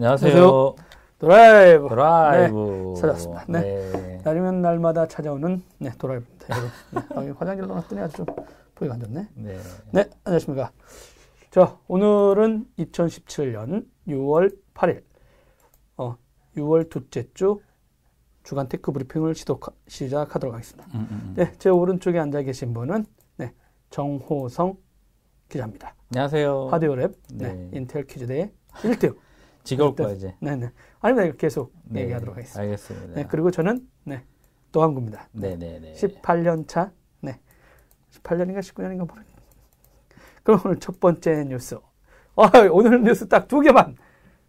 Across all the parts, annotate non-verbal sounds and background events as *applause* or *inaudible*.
안녕하세요. 드라이브. 드라이브. 네, 찾았습니다. 네. 네. 날이면 날마다 찾아오는 네, 드라이브입니다. 여러분. 네. 화장실 넣어놨더니 아주 보기가 안 좋네. 네. 네, 안녕하십니까. 자, 오늘은 2017년 6월 8일, 어, 6월 둘째 주 주간 tech 브리핑을 시도, 시작하도록 하겠습니다. 음, 음, 음. 네, 제 오른쪽에 앉아 계신 분은 네, 정호성 기자입니다. 안녕하세요. 하드웨어랩 네. 네, 인텔 퀴즈대회 1등. 지겨울 거야 이제. 네네. 아닙니다. 계속 네, 얘기하도록 하겠습니다. 알겠습니다. 네, 그리고 저는 네, 또한구입니다. 네네네. 18년 차. 네. 18년인가 19년인가 모르겠네. 그럼 오늘 첫 번째 뉴스. 아, 오늘 뉴스 딱 두 개만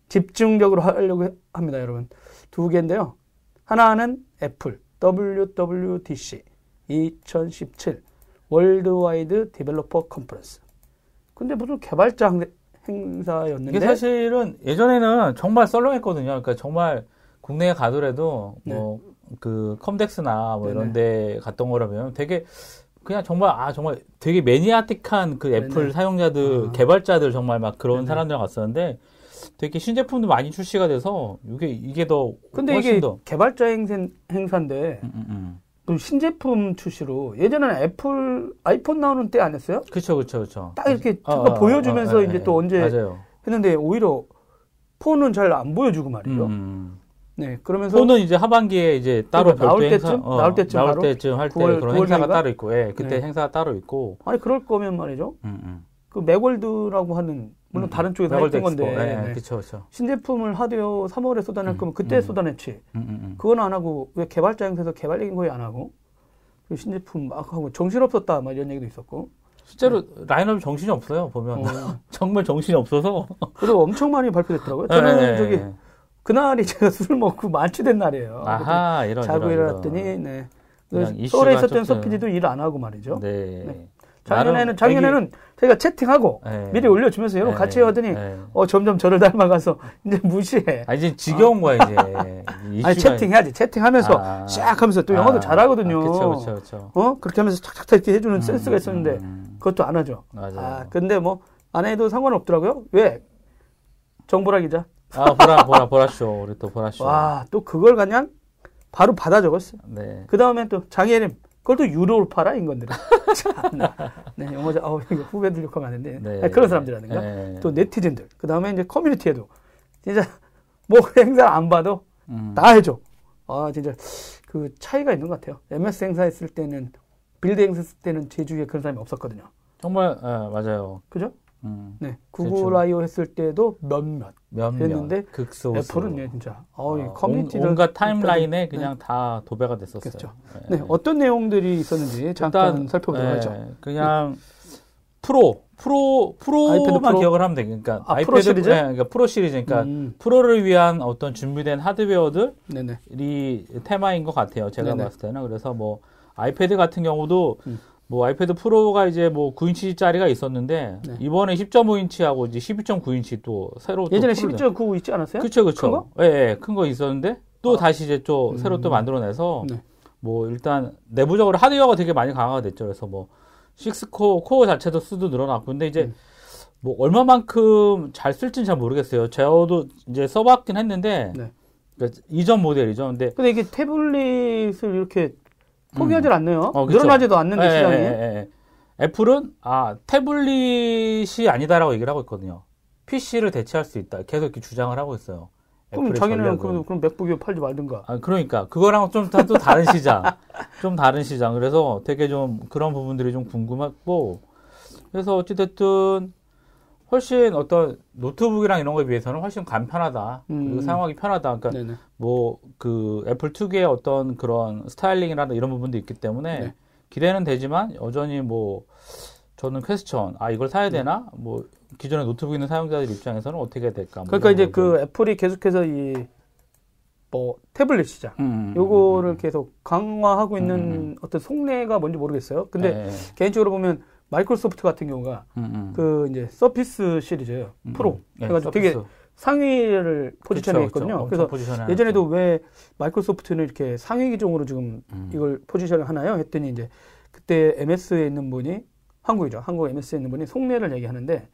집중적으로 하려고 합니다, 여러분. 두 개인데요. 하나는 애플 WWDC 2017 Worldwide Developer Conference. 근데 무슨 개발자 행사였는데 이게 사실은 예전에는 정말 썰렁했거든요. 그러니까 정말 국내에 가더라도 네. 뭐그 컴덱스나 뭐 이런 데 갔던 거라면 되게 그냥 정말 아 정말 되게 매니아틱한 그 애플 네네. 사용자들 아. 개발자들 정말 막 그런 네네. 사람들 갔었는데 되게 신제품도 많이 출시가 돼서 이게 이게 더 근데 이게 더. 개발자 행사, 행사인데 음, 음, 음. 그 신제품 출시로 예전에는 애플 아이폰 나오는 때 아니었어요? 그렇죠, 그렇죠, 그렇죠. 딱 이렇게 아, 아, 보여주면서 아, 이제 네, 또 언제 맞아요. 했는데 오히려 폰은 잘 안 보여주고 말이죠. 음, 음. 네, 그러면서 폰은 이제 하반기에 이제 따로 그러니까 나올 행사, 때쯤 어, 나올 때쯤 나올 때쯤 할 때 그런 행사가 따로 있고, 예, 그때 네. 행사가 따로 있고. 아니 그럴 거면 말이죠. 음, 음. 그 맥월드라고 하는 물론 음, 다른 쪽에서 했던 건데. 네, 네. 그쵸, 그쵸. 신제품을 하드웨어 3월에 쏟아낼 거면 그때 쏟아냈지. 그건 안 하고 왜 개발자 행사에서 개발 얘기는 거의 안 하고? 그 신제품 막 하고 정신없었다 막 이런 얘기도 있었고. 실제로 네. 라인업이 정신이 없어요 보면. 어. *laughs* 정말 정신이 없어서. 그래도 엄청 많이 발표됐더라고요. 저는 네. 저기 그날이 *laughs* 제가 술을 먹고 만취된 날이에요. 아하 이런 자고 이런, 일어났더니 네. 서울에 있었던 서피디도 일 안 하고 말이죠. 네. 네. 작년에는 작년에는 애기... 제가 채팅하고 네. 미리 올려주면서 여러분 네. 같이 하더니 네. 어 점점 저를 닮아가서 *laughs* 이제 무시해. 아 이제 지겨운 어. 거야 이제. 아니 채팅해야지. 채팅하면서 아. 샥 하면서 또 영어도 아. 잘하거든요. 아, 그렇죠, 그렇죠, 어 그렇게 하면서 착착착 이렇게 해주는 음, 센스가 있었는데 음. 그것도 안 하죠. 맞아요. 아 근데 뭐 안 해도 상관없더라고요. 왜? 정보라 기자. 아 보라 보라 보라쇼 우리 또 보라쇼. 와 또 그걸 그냥 바로 받아 적었어요. 네. 그 다음에 또 장혜림. 그걸 또 유로로 팔아 인건들은. *laughs* 참나. 네, 영어자 어 후배들 욕하면 안 되는데 네. 그런 사람들이라든가 네. 또 네티즌들. 그 다음에 이제 커뮤니티에도 진짜 뭐 행사 안 봐도 음. 다 해줘. 아 진짜 그 차이가 있는 것 같아요. MS 행사 했을 때는 Build 행사 했을 때는 제 주위에 그런 사람이 없었거든요. 정말 네, 맞아요. 그죠? 음. 네, 구글 I/O 했을 때도 몇몇 몇몇 했는데 극소수. 애플은 네, 진짜 어, 어, 커뮤니티를 온갖 타임라인에 그냥 네. 다 도배가 됐었어요. 그렇죠. 네. 네. 어떤 내용들이 있었는지 잠깐 일단, 살펴보도록 하죠. 네, 그냥 프로 프로 프로만 프로? 기억을 하면 되니까 아, 아이패드 프로 시리즈, 네, 그러니까 프로 시리즈, 그러니까 음. 프로를 위한 어떤 준비된 하드웨어들이 네네. 테마인 것 같아요. 제가 네네. 봤을 때는 그래서 뭐 아이패드 같은 경우도 음. 뭐 아이패드 프로가 이제 뭐 9인치짜리가 있었는데 네. 이번에 10.5인치하고 이제 12.9인치 또 새로 예전에 12.9 있지 않았어요? 그렇죠, 그렇죠. 예, 예, 큰 거 있었는데 또 아. 다시 이제 또 음. 새로 또 만들어내서 네. 뭐 일단 내부적으로 하드웨어가 되게 많이 강화가 됐죠. 그래서 뭐 6코어 코어 자체도 수도 늘어났고 근데 이제 음. 뭐 얼마만큼 잘 쓸지는 잘 모르겠어요. 제어도 이제 써봤긴 했는데 네. 그러니까 이전 모델이죠. 근데 근데 이게 태블릿을 이렇게 포기하지 음. 않네요. 어, 늘어나지도 않는데 예, 시장이. 예, 예, 애플은 아 태블릿이 아니다라고 얘기를 하고 있거든요. PC를 대체할 수 있다. 계속 이렇게 주장을 하고 있어요. 그럼 자기는 그럼, 그럼 맥북이 팔지 말든가. 아 그러니까 그거랑 좀또 다른 시장, *laughs* 좀 다른 시장. 그래서 되게 좀 그런 부분들이 좀 궁금했고 그래서 어찌됐든 훨씬 어떤 노트북이랑 이런 거에 비해서는 훨씬 간편하다. 음. 그리고 사용하기 편하다. 그러니까 뭐 그 애플 특유의 어떤 그런 스타일링이라든 이런 부분도 있기 때문에 네. 기대는 되지만 여전히 뭐 저는 question 아 이걸 사야 네. 되나? 네. 뭐 기존에 노트북 있는 사용자들 입장에서는 어떻게 될까? 뭐 그러니까 이제 그 애플이 계속해서 이 뭐 태블릿 시장 음, 음, 음 요거를 음, 계속 강화하고 있는 음, 어떤 속내가 뭔지 모르겠어요. 근데 네. 개인적으로 보면 마이크로소프트 같은 경우가 음, 음. 그 이제 서피스 시리즈예요. 음, 프로. 음. 네, 해가지고 서피스. 되게 상위를 포지션에 있거든요. 그래서 예전에도 왜 마이크로소프트는 이렇게 상위 기종으로 지금 음. 이걸 포지션을 하나요? 했더니 이제 그때 MS에 있는 분이 한국이죠. 한국 MS에 있는 분이 속내를 얘기하는데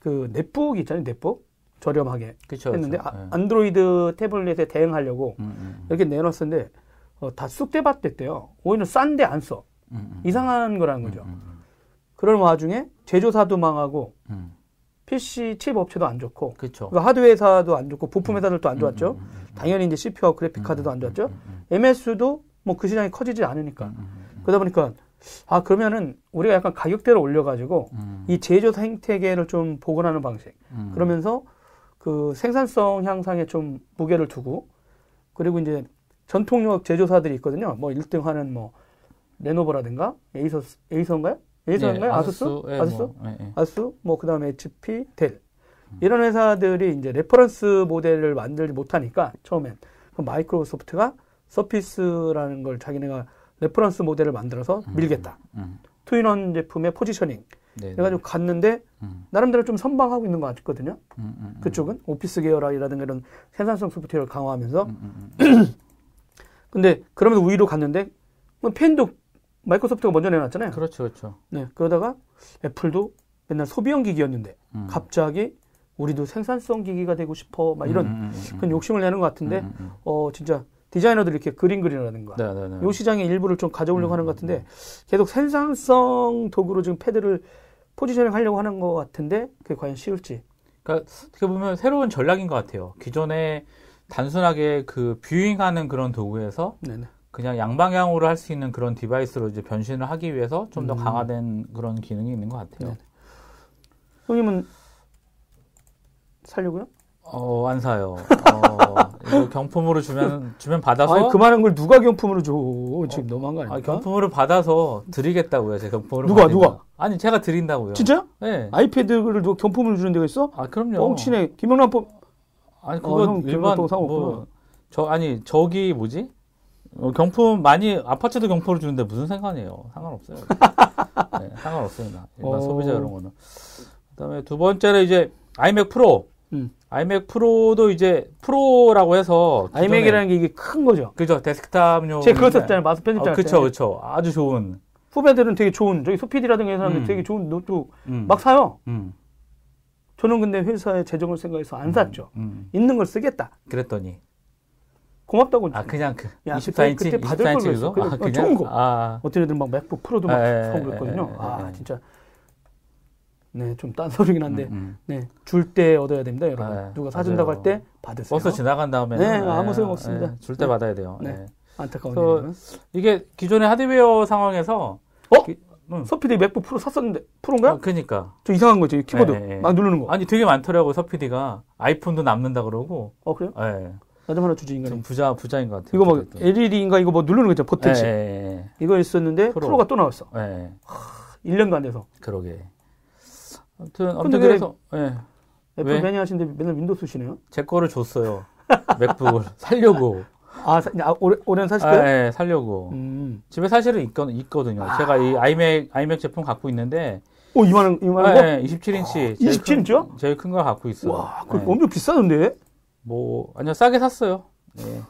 그 넷북 있잖아요. 넷북. 저렴하게 그쵸, 했는데 그쵸. 아, 예. 안드로이드 태블릿에 대응하려고 음, 음, 이렇게 내놨었는데 어, 다 쑥대밭 됐대요. 오히려 싼데 안 써. 이상한 거라는 거죠. 음, 음, 그런 와중에 제조사도 망하고 음. PC 칩 업체도 안 좋고 그쵸. 그러니까 하드웨어 회사도 안 좋고 부품 회사들도 안 좋았죠. 음, 음, 음, 당연히 이제 CPU와 그래픽 카드도 안 좋았죠. 음, 음, MS도 뭐 그 시장이 커지지 않으니까. 음, 음, 그러다 보니까 아 그러면은 우리가 약간 가격대를 올려가지고 음, 이 제조 생태계를 좀 복원하는 방식. 음. 그러면서 그 생산성 향상에 좀 무게를 두고 그리고 이제 전통적 제조사들이 있거든요. 뭐 1등 하는 뭐 레노버라든가 에이서 에이서인가요? 에이서인가요? 예, 아수스? 예, 아수스? 뭐, 예, 예. 아수, 뭐 그다음에 HP, 델 이런 회사들이 이제 reference 모델을 만들지 못하니까 처음엔 그럼 마이크로소프트가 서피스라는 걸 자기네가 reference 모델을 만들어서 밀겠다. 음, two-in-one 제품의 positioning 네, 해가지고 갔는데 음, 나름대로 좀 선방하고 있는 것 같거든요. 음, 음, 음, 그쪽은 오피스 계열이라든가 이런 생산성 소프트웨어를 강화하면서 음, 음, 음. *clears throat* 근데 그러면서 우위로 갔는데 뭐 펜도 마이크로소프트가 먼저 내놨잖아요. 그렇죠, 그렇죠. 네 그러다가 애플도 맨날 소비형 기기였는데 음. 갑자기 우리도 생산성 기기가 되고 싶어 막 이런 음, 음, 음, 그런 욕심을 내는 것 같은데 음, 음, 어 진짜 디자이너들이 이렇게 그림 그리라든가 네, 네, 네. 요 시장의 일부를 좀 가져오려고 음, 하는 것 같은데 계속 생산성 도구로 지금 패드를 포지셔닝 하려고 하는 것 같은데 그게 과연 쉬울지 그러니까 어떻게 보면 새로운 전략인 것 같아요. 기존에 단순하게 그 viewing하는 그런 도구에서 네네. 그냥 양방향으로 할 수 있는 그런 device로 이제 변신을 하기 위해서 좀더 음. 강화된 그런 기능이 있는 것 같아요. 네. 형님은 살려고요? 어, 안 사요. 어, 이거 경품으로 주면, 주면 받아서. 아니 그만한 걸 누가 경품으로 줘 지금 너무한 거 아, 아닙니까? 경품으로 받아서 드리겠다고요. 제가 경품으로. 누가, 받으면. 누가? 아니, 제가 드린다고요. 진짜? 네. 아이패드를 누가 경품으로 주는 데가 있어? 아, 그럼요. 뻥치네 김영란 법 아니, 어, 그거 형 일반. 뭐, 저, 아니, 저기 뭐지? 어, 경품 많이, 아파트도 경품으로 주는데 무슨 상관이에요. 상관없어요. *laughs* 네, 상관없습니다. 일반 어. 소비자 이런 거는. 그 다음에 두 번째는 이제, 아이맥 프로. 음. 아이맥 프로도 이제, 프로라고 해서. 아이맥이라는 게 이게 큰 거죠. 그죠. 데스크탑용. 제가 그거 썼잖아요 마스 편집자 어, 할 때. 그쵸, 그쵸. 아주 좋은. 후배들은 되게 좋은 저기 소피디라든가 이런 사람들 음. 되게 좋은 노트북 음. 막 사요. 음. 저는 근데 회사의 재정을 생각해서 안 샀죠. 음. 있는 걸 쓰겠다. 그랬더니. 고맙다고. 아, 그냥 그, 야, 24인치? 그때- 받을 걸 24인치 그랬어. 그거? 아, 그냥 좋은 거. 아, 어떤 애들 막 맥북 프로도 막 에, 에, 사고 에, 그랬거든요. 에, 에, 아 에. 진짜 네 좀 딴소리긴 한데 음, 음. 네 줄 때 얻어야 됩니다 여러분. 네, 누가 사준다고. 할 때 받으세요. 버스 지나간 다음에. 네, 아무 소용 없습니다. 줄때 네. 받아야 돼요. 네. 네. 안타까운 그래서 일은. 이게 기존의 하드웨어 상황에서. 어? 기- 음. 소피디 맥북 프로 샀었는데 프로인가? 아, 그니까. 저 이상한 거죠. 이 키보드 네, 네. 막 누르는 거. 아니, 되게 많더라고, 서피디가. 아이폰도 남는다 그러고. 어 그래요? 예. 나좀 하나 주지 인간이. 좀 부자, 부자인 것 같아요. 이거 뭐 어쨌든. LED인가 이거 뭐 누르는 거 있잖아. 버튼치. 예, 예, 이거 있었는데 프로. 프로. 가또 나왔어. 예. 예. 1년도 안 돼서. 그러게. 아무튼, 아무튼 왜- 그래서, 예. 애플 왜? 매니아신데 맨날 윈도우 쓰시네요. 제 거를 줬어요. 맥북을. *laughs* 살려고. 아, 사- 아 올해, 올해는 사실 아, 거예요? 예, 살려고. 음. 집에 사실은 있거, 있거든요. 제가 이 아이맥, 아이맥 제품 갖고 있는데, 오, 2만원, 2만원? 네, 27인치. 27인치 요? 제일 큰 거 갖고 있어요. 와, 그거 네. 엄청 비싸던데? 뭐, 아니요, 싸게 샀어요. 네.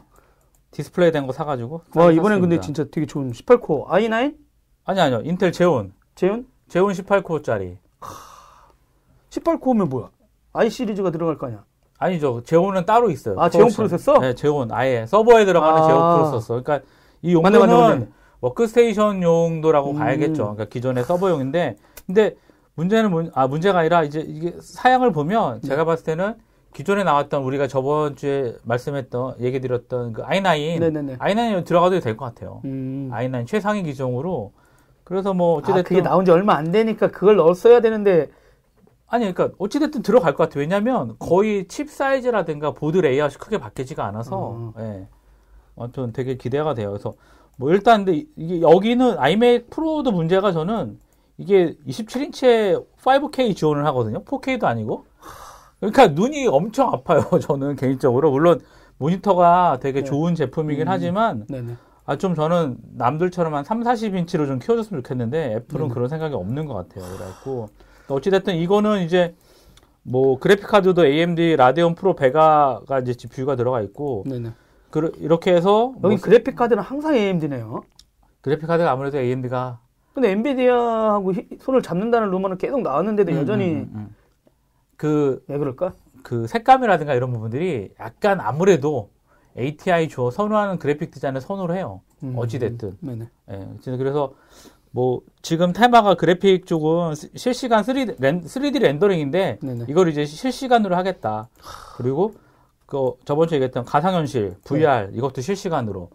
디스플레이 된 거 사가지고. 와, 이번엔 근데 샀습니다. 진짜 되게 좋은 18 core. i9? 아니, 아니요. 인텔 제온. 재훈? 제온 18 core짜리. 18 core면 뭐야? i 시리즈가 들어갈 거 아니야? 아니죠. 제온은 따로 있어요. 아, 제온 프로세서. 네, 제온. 아예 서버에 들어가는 아. 제온 프로세서. 그러니까 이 맞네, 용도는 맞네, 맞네. 워크스테이션 용도라고 음. 봐야겠죠. 그러니까 기존의 서버용인데, 근데 문제는 문, 아 문제가 아니라 이제 이게 사양을 보면 네. 제가 봤을 때는 기존에 나왔던 우리가 저번 주에 말씀했던 얘기 드렸던 그 i9, 네네네. i9이 들어가도 될 것 같아요. 음. i9 최상위 기종으로 그래서 뭐 아, 어찌됐든 그게 나온 지 얼마 안 되니까 그걸 넣었어야 되는데, 아니 그러니까 어찌됐든 들어갈 것 같아요. 왜냐하면 거의 칩 사이즈라든가 보드 레이아웃이 크게 바뀌지가 않아서 어. 예. 아무튼 되게 기대가 돼요. 그래서 뭐 일단 근데 이게 여기는 아이맥 프로도 문제가 저는 이게 27인치에 5K 지원을 하거든요. 4K도 아니고. 그러니까 눈이 엄청 아파요. *laughs* 저는 개인적으로 물론 모니터가 되게 네. 좋은 제품이긴 음. 하지만 네네. 아 좀 저는 남들처럼 한 3, 40인치로 좀 키워줬으면 좋겠는데 애플은 음. 그런 생각이 없는 것 같아요. 그래갖고 어찌됐든 이거는 이제 뭐 그래픽 카드도 AMD 라데온 프로 베가가 이제 GPU가 들어가 있고 네네. 그, 이렇게 해서 여기 뭐 그래픽 카드는 항상 AMD네요. 그래픽 카드가 아무래도 AMD가 근데 엔비디아하고 히- 손을 잡는다는 루머는 계속 나왔는데도 여전히 그 왜 그럴까? 그 색감이라든가 이런 부분들이 약간 아무래도 ATI 줘 선호하는 그래픽 디자인을 선호를 해요. 음, 어찌 됐든. 음, 예, 그래서 뭐 지금 테마가 그래픽 쪽은 실시간 3D, 렌, 3D 렌더링인데 네네. 이걸 이제 실시간으로 하겠다. 그리고 그 저번 주에 얘기했던 가상현실 VR 네. 이것도 실시간으로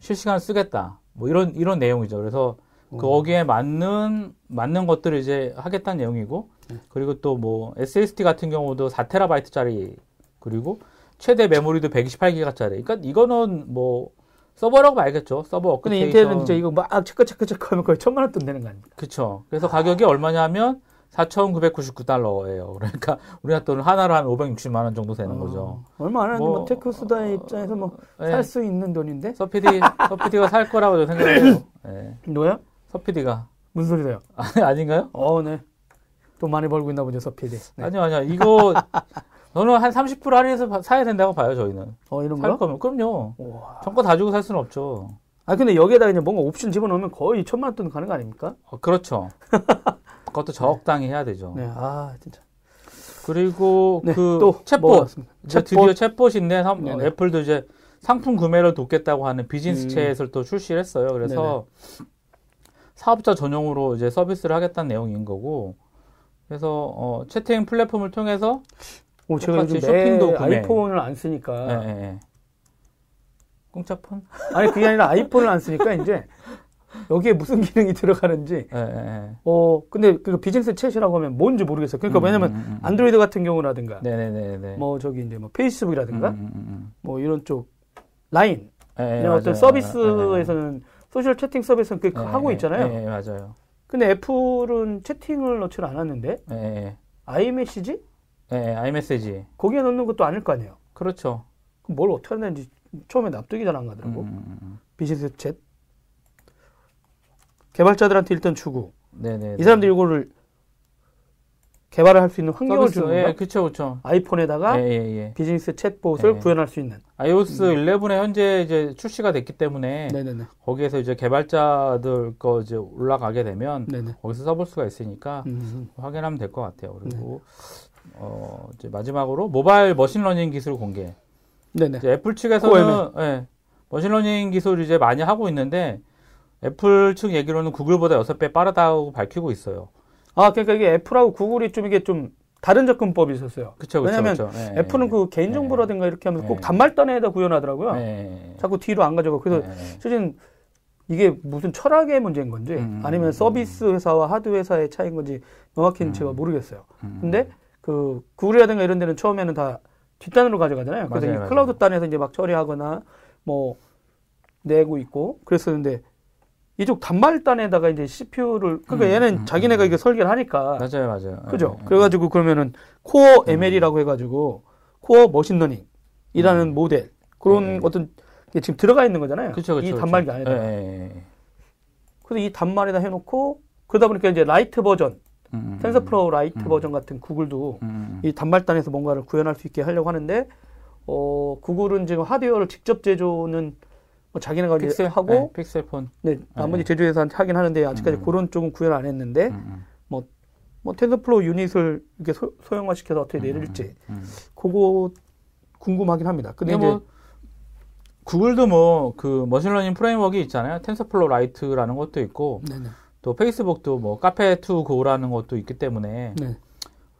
실시간 쓰겠다. 뭐 이런 이런 내용이죠. 그래서 그 거기에 맞는 맞는 것들을 이제 하겠다는 내용이고 네. 그리고 또 뭐 SSD 같은 경우도 4테라바이트짜리 그리고 최대 메모리도 128기가짜리. 그러니까 이거는 뭐 서버라고 말겠죠. 서버 업그레이션. 근데 인텔은 진짜 이거 막 체크 체크 체크 하면 거의 천만 원 돈 되는 거 아닙니까? 그렇죠. 그래서 가격이 얼마냐면 4,999달러예요. 그러니까 우리나라 돈 하나로 한 560만 원 정도 되는 거죠. 어, 얼마 안 하는데 뭐, 뭐 테크수다의 입장에서 뭐 살수 네. 있는 돈인데? 서피디 서피디가 살 거라고 생각해요. *coughs* 네. 누가요? 서피디가. 무슨 소리세요? *laughs* 아닌가요? 어, 네. 돈 많이 벌고 있나 보죠, 서피디. 네. 아니요, 아니요. 이거 *laughs* 저는 한 30% 할인해서 사야 된다고 봐요, 저희는. 어, 이런 거? 살 거면. 그럼요. 정가 다 주고 살 수는 없죠. 아, 근데 여기에다 그냥 뭔가 옵션 집어넣으면 거의 천만 원돈 가는 거 아닙니까? 어, 그렇죠. *laughs* 그것도 적당히 해야 되죠. 네, 아, 진짜. 그리고 네, 그 또 챗봇. 뭐. 드디어 챗봇인데 네네. 애플도 이제 상품 구매를 돕겠다고 하는 비즈니스 음. 챗을 또 출시를 했어요. 그래서 네네. 사업자 전용으로 이제 서비스를 하겠다는 내용인 거고. 그래서 어, 채팅 플랫폼을 통해서 오, 제가 요즘 쇼핑도 구매. 아이폰을 안 쓰니까. 네, 네, 네. 공짜폰? 아니 그게 아니라 아이폰을 안 쓰니까 이제 여기에 무슨 기능이 들어가는지. 네, 네. 어 근데 그 비즈니스 챗이라고 하면 뭔지 모르겠어요. 그러니까 음, 왜냐면 음, 음, 음. 안드로이드 같은 경우라든가, 네네네. 뭐 저기 이제 뭐 페이스북이라든가, 음, 음, 뭐 이런 쪽 라인 네, 이런 어떤 서비스에서는 social 채팅 서비스는 그 하고 있잖아요. 네, 맞아요. 근데 애플은 채팅을 넣지를 않았는데 네. 아이메시지? 네, 아이메시지. 거기에 넣는 것도 아닐 거 아니에요. 그렇죠. 그럼 뭘 어떻게 하는지 처음에 납득이 잘 안 가더라고. 음, 음, 음. Business Chat. 개발자들한테 일단 주고. 네네. 이 사람들이 이거를 개발을 할 수 있는 환경을 주는 거야. 예, 그렇죠, 그렇죠. 아이폰에다가 예, 예, 예. 비즈니스 챗봇을 예. 구현할 수 있는. iOS 음. 11에 현재 이제 출시가 됐기 때문에 네네네. 거기에서 이제 개발자들 거 이제 올라가게 되면 네네. 거기서 써볼 수가 있으니까 음. 확인하면 될 것 같아요. 그리고 네. 어 이제 마지막으로 모바일 machine learning 기술 공개. 네네. 애플 측에서는 예, machine learning 기술 이제 많이 하고 있는데 애플 측 얘기로는 구글보다 6배 빠르다고 밝히고 있어요. 아, 그러니까 이게 애플하고 구글이 좀 이게 좀 다른 접근법이 있었어요. 그쵸, 그쵸, 왜냐하면 그쵸. 네, 애플은 그 개인정보라든가 네, 이렇게 하면 꼭 단말단에다 구현하더라고요. 네. 자꾸 뒤로 안 가져가. 그래서 실은 이게 무슨 철학의 문제인 건지 음, 아니면 서비스 회사와 하드 회사의 차이인 건지 명확히는 음, 제가 모르겠어요. 음. 근데 그 구글이라든가 이런 데는 처음에는 다 뒷단으로 가져가잖아요. 그래서 맞아요, 이 클라우드 단에서 이제 막 처리하거나 뭐 내고 있고 그랬었는데 이쪽 단말단에다가 이제 CPU를 그러니까 음, 얘는 음, 자기네가 음. 이게 설계를 하니까 맞아요, 맞아요. 그죠? 네, 그래가지고 그러면은 Core ML이라고 해가지고 core machine learning이라는 음. 모델 그런 어떤 게 지금 들어가 있는 거잖아요. 그쵸, 그쵸, 이 단말기 안에다. 그래서 이 단말에다 해놓고 그러다 보니까 이제 lite 버전 음, TensorFlow Lite 음, 버전 같은 구글도 음, 이 단말단에서 뭔가를 구현할 수 있게 하려고 하는데 어 구글은 지금 하드웨어를 직접 제조는 뭐 자기네가 픽셀 하고 네, 픽셀폰 네 나머지 네. 제조회사한테 하긴 하는데 아직까지 음. 그런 쪽은 구현 안 했는데 뭐뭐 음, 음. 뭐 TensorFlow unit을 이렇게 소, 형화시켜서 어떻게 음, 내릴지 그거 궁금하긴 합니다. 근데 뭐 구글도 뭐 그 machine learning framework 있잖아요. TensorFlow Lite라는 것도 있고 네네. 또 페이스북도 뭐 Caffe2Go라는 것도 있기 때문에 네.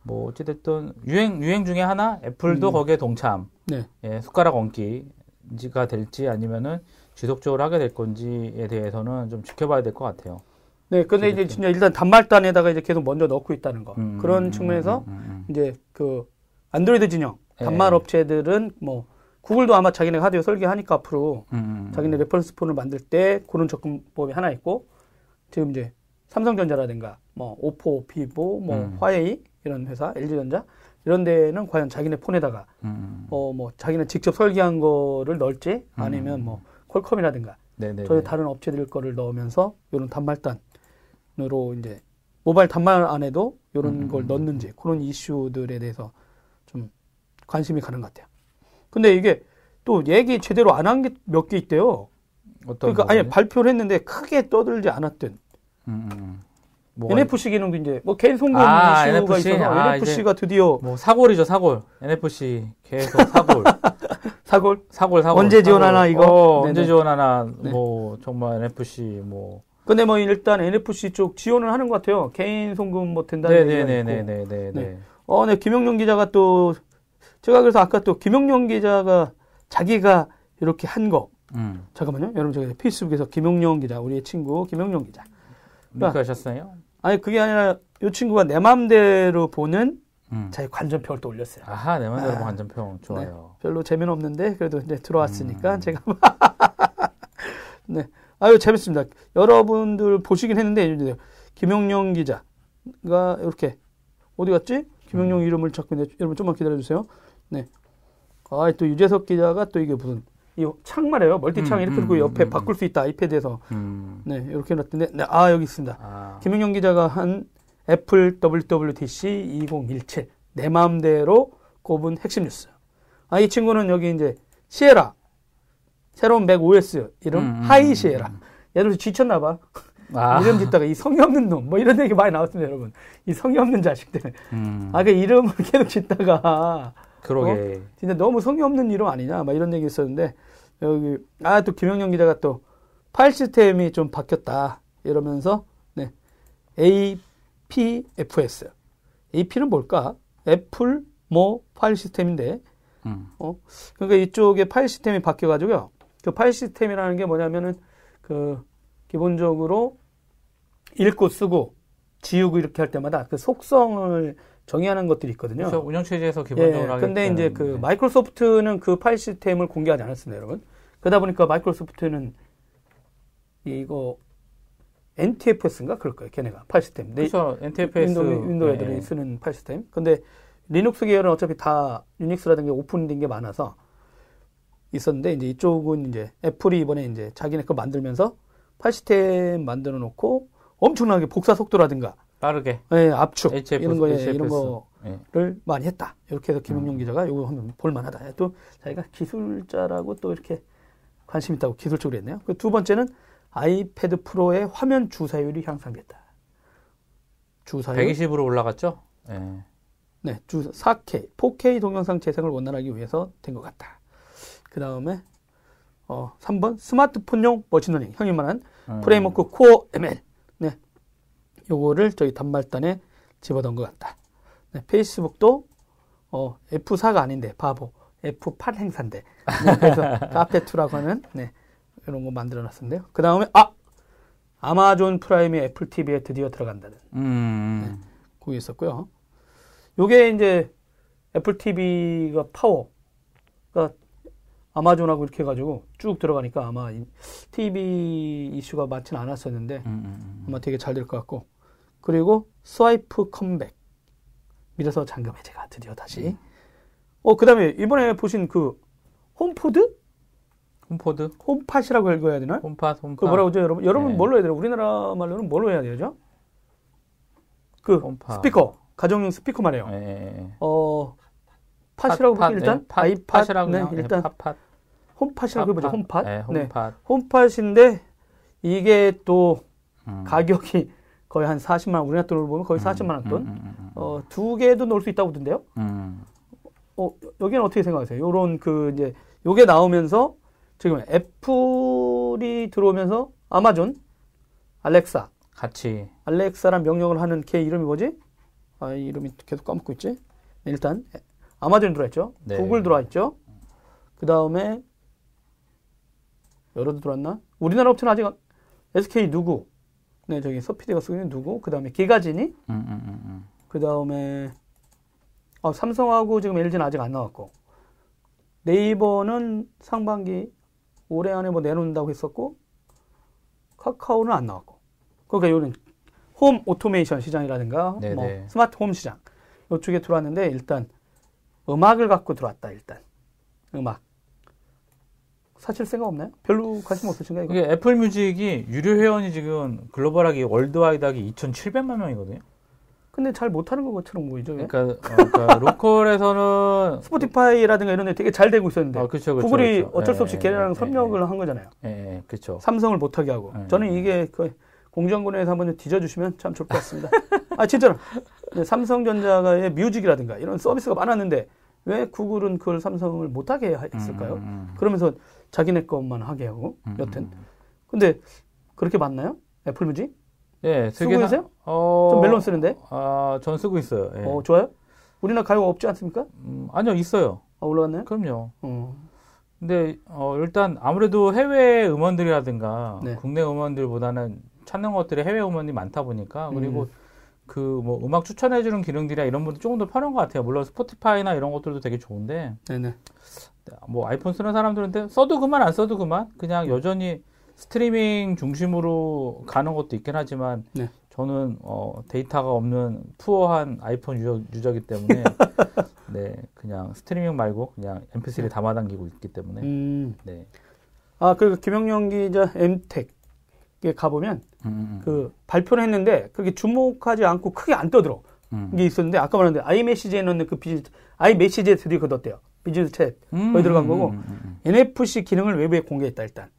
뭐 어찌됐든 유행 유행 중에 하나 애플도 음. 거기에 동참 네. 예, 숟가락 얹기가 될지 아니면은 지속적으로 하게 될 건지에 대해서는 좀 지켜봐야 될 것 같아요. 네, 근데 이제 진짜 일단 단말단에다가 이제 계속 먼저 넣고 있다는 거. 음, 그런 음, 측면에서 음, 음, 음. 이제 그 안드로이드 진영 예. 단말 네. 업체들은 뭐 구글도 아마 자기네 하드웨어 설계하니까 앞으로 음, 자기네 reference 폰을 만들 때 그런 접근법이 하나 있고 지금 이제 삼성전자라든가 뭐 오포, 비보, 뭐 화웨이 이런 회사, LG전자 이런 데는 과연 자기네 폰에다가 어 뭐 자기네 직접 설계한 거를 넣을지 아니면 뭐 퀄컴이라든가 저희 다른 업체들 거를 넣으면서 이런 단말단으로 이제 모바일 단말 안에도 이런 음, 걸 음, 음. 넣는지 그런 이슈들에 대해서 좀 관심이 가는 것 같아요. 근데 이게 또 얘기 제대로 안 한 게 몇 개 있대요. 그러니까? 아니 발표를 했는데 크게 떠들지 않았던. 음, NFC 기능도 이제 뭐 개인 송금 아, 이슈가 NFC? 있어서 아, NFC가 드디어 뭐 사골이죠 사골 NFC 계속 사골 *laughs* 사골 사골 사골 언제 지원하나 이거 어, 언제 지원하나 네. 뭐 정말 NFC 뭐 근데 뭐 일단 NFC 쪽 지원을 하는 것 같아요 개인 송금 뭐 된다는 네네네네네네 네. 네. 어네 김영룡 기자가 또 제가 그래서 아까 또 김영룡 기자가 자기가 이렇게 한 거. 음. 잠깐만요. 여러분 저기 페이스북에서 김용룡 기자, 우리의 친구 김용룡 기자. 그러니까 하셨어요? 아니 그게 아니라 이 친구가 내 맘대로 보는 음. 자기 관전평을 또 올렸어요. 아하, 내 맘대로 아, 관전평 좋아요. 네, 별로 재미는 없는데 그래도 이제 들어왔으니까 음. 제가 *laughs* 네, 아유 재밌습니다. 여러분들 보시긴 했는데 김용룡 기자가 이렇게 어디 갔지? 김용룡 음. 이름을 찾고 있는데 여러분 좀만 기다려 주세요. 네, 아또 유재석 기자가 또 이게 무슨 이 창말이에요. 멀티창 음, 이렇게 두고 음, 옆에 음, 바꿀 수 있다 아이패드에서. 음. 네 이렇게 놨던데 네, 아 여기 있습니다. 아. 김영경 기자가 한 애플 WWDC 2017 내 마음대로 꼽은 핵심 뉴스. 아 이 친구는 여기 이제 시에라 새로운 맥 OS 이름 음, 하이 시에라. 얘들 지쳤나 봐. 아. *laughs* 이름 짓다가 이 성의 없는 놈, 뭐 이런 얘기 많이 나왔습니다, 여러분. 이 성의 없는 자식들. 음. 아, 그 이름을 계속 짓다가 그러게. 어? 진짜 너무 성의 없는 이름 아니냐, 막 이런 얘기 있었는데, 여기, 아, 또 김영영 기자가 또 파일 시스템이 좀 바뀌었다. 이러면서, 네. APFS. AP는 뭘까? 애플 뭐 파일 시스템인데, 음. 어? 그러니까 이쪽에 파일 시스템이 바뀌어 가지고요. 그 파일 시스템이라는 게 뭐냐면은, 그, 기본적으로 읽고 쓰고 지우고 이렇게 할 때마다 그 속성을 정의하는 것들이 있거든요. 그렇죠. 운영 체제에서 기본적으로 예, 근데 이제 그 네. 마이크로소프트는 그 파일 시스템을 공개하지 않았습니다, 여러분. 그러다 보니까 마이크로소프트는 이거 NTFS인가 그럴 거예요, 걔네가 파일 시스템. 그렇죠. NTFS 윈도우, 윈도우 애들이 네. 쓰는 파일 시스템. 근데 리눅스 계열은 어차피 다 유닉스라든가 오픈된 게 많아서 있었는데 이제 이쪽은 이제 애플이 이번에 이제 자기네 거 만들면서 파일 시스템 만들어 놓고 엄청나게 복사 속도라든가 빠르게. 네, 압축 HFS, 이런 거에 HFS. 이런 거를 네. 많이 했다. 이렇게 해서 김용용 음. 기자가 이거 하면 볼만하다. 또 자기가 기술자라고 또 이렇게 관심 있다고 기술적으로 했네요. 그 두 번째는 아이패드 프로의 화면 주사율이 향상됐다. 주사율 120으로 올라갔죠? 네. 네, 주 4K, 4K 동영상 재생을 원활하기 위해서 된 것 같다. 그 다음에 어, 3번 스마트폰용 machine learning 형이 말한 음. framework Core ML 요거를 저희 단말단에 집어넣은 것 같다. 네, 페이스북도 어, F4가 아닌데 바보 F8 행사인데 네, 그래서 *laughs* Caffe2라고 하는 네, 이런 거 만들어 놨었는데요. 그 다음에 아 아마존 프라임이 애플 TV에 드디어 들어간다는 음. 네, 그게 있었고요. 요게 이제 애플 TV가 파워가 아마존하고 이렇게 해가지고 쭉 들어가니까 아마 TV 이슈가 많지는 않았었는데 음, 음, 음. 아마 되게 잘 될 것 같고 그리고 swipe 컴백. 밀어서 잠금 해제가 드디어 다시. 음. 어, 그 다음에 이번에 보신 그 홈포드? 홈포드? 홈팟이라고 읽어야 되나? 홈팟, 홈팟. 그 뭐라고 하죠, 여러분? 여러분 네. 뭘로 해야 되나? 우리나라 말로는 뭘로 해야 되죠? 그 홈팟. 스피커. 가정용 스피커 말이에요. 네. 어, 팟이라고 팟, 일단 네. 팟, 아이팟. 네, 일단 팟, 팟. 홈팟이라고 해보죠. 홈팟. 네, 홈팟. 네. 홈팟인데 이게 또 음. 가격이 거의 한 40만 원, 우리나라 돈으로 보면 거의 40만 원 돈. 음, 음, 음, 어, 두 개도 넣을 수 있다고 보던데요. 어, 여기는 어떻게 생각하세요? 요런 그 이제 요게 나오면서 지금 애플이 들어오면서 아마존, 알렉사 같이 알렉사란 명령을 하는 걔 이름이 뭐지? 아, 이름이 계속 까먹고 있지. 네, 일단 아마존 들어와 있죠. 네. 구글 들어와 있죠. 그 다음에 여러도 들어왔나? 우리나라 업체는 아직 SK 누구? 네, 저기 서피디가 쓰고 있는 누구? 그 다음에 기가진이? 음, 음, 음, 음. 그 다음에 어, 삼성하고 지금 LG는 아직 안 나왔고 네이버는 상반기 올해 안에 뭐 내놓는다고 했었고 카카오는 안 나왔고 그러니까 요는 home automation 시장이라든가 네네. 뭐 네. smart home 시장 요쪽에 들어왔는데 일단 음악을 갖고 들어왔다 일단 음악 사실 생각 없나요? 별로 관심 없으신가요? 이게 애플 뮤직이 유료 회원이 지금 글로벌하게 worldwide하게 2,700만 명이거든요. 근데 잘 못하는 것처럼 보이죠. 그러니까, 어, 그러니까 *laughs* 로컬에서는 스포티파이라든가 이런 데 되게 잘 되고 있었는데 아, 그쵸, 그쵸, 구글이 그쵸. 어쩔 수 없이 예, 걔네랑 예, 협력을 예, 한 거잖아요. 예, 그렇죠. 삼성을 못하게 하고. 예, 저는 이게 그 공정거래에서 한번 뒤져주시면 참 좋을 것 같습니다. *laughs* 아 진짜로 네, 삼성전자의 뮤직이라든가 이런 서비스가 많았는데 왜 구글은 그걸 삼성을 못하게 했을까요? 음, 음, 음. 그러면서 자기네 것만 하게 하고 음, 여튼 근데 그렇게 맞나요? 애플 뮤직? 예, 쓰고 계세요? 어... 좀 멜론 쓰는데? 아, 전 쓰고 있어요. 예. 어, 좋아요? 우리나라 가요가 없지 않습니까? 음, 아니요, 있어요. 아, 올라갔나요? 그럼요. 어. 근데 어, 일단 아무래도 해외 음원들이라든가 네. 국내 음원들보다는 찾는 것들이 해외 음원이 많다 보니까 그리고 음. 그뭐 음악 추천해 주는 기능들이나 이런 부분들 조금 더 편한 것 같아요. 물론 스포티파이나 이런 것들도 되게 좋은데. 네네. 뭐 아이폰 쓰는 사람들한테 써도 그만 안 써도 그만 그냥 여전히 스트리밍 중심으로 가는 것도 있긴 하지만 네. 저는 어, 데이터가 없는 poor한 아이폰 유저, 유저기 때문에 *laughs* 네 그냥 스트리밍 말고 그냥 MP3를 네. 담아 다니고 있기 때문에 음. 네. 아 그리고 김영영 기자 엠텍에 가보면 음, 음, 음. 그 발표를 했는데 그렇게 주목하지 않고 크게 안 떠들어 음. 게 있었는데 아까 말했는데 아이메시지에 넣는 그 비즈니스 아이메시지에 드디어 그었대요 비즈니스 챗 음, 거기 들어간 거고 NFC 기능을 외부에 공개했다 일단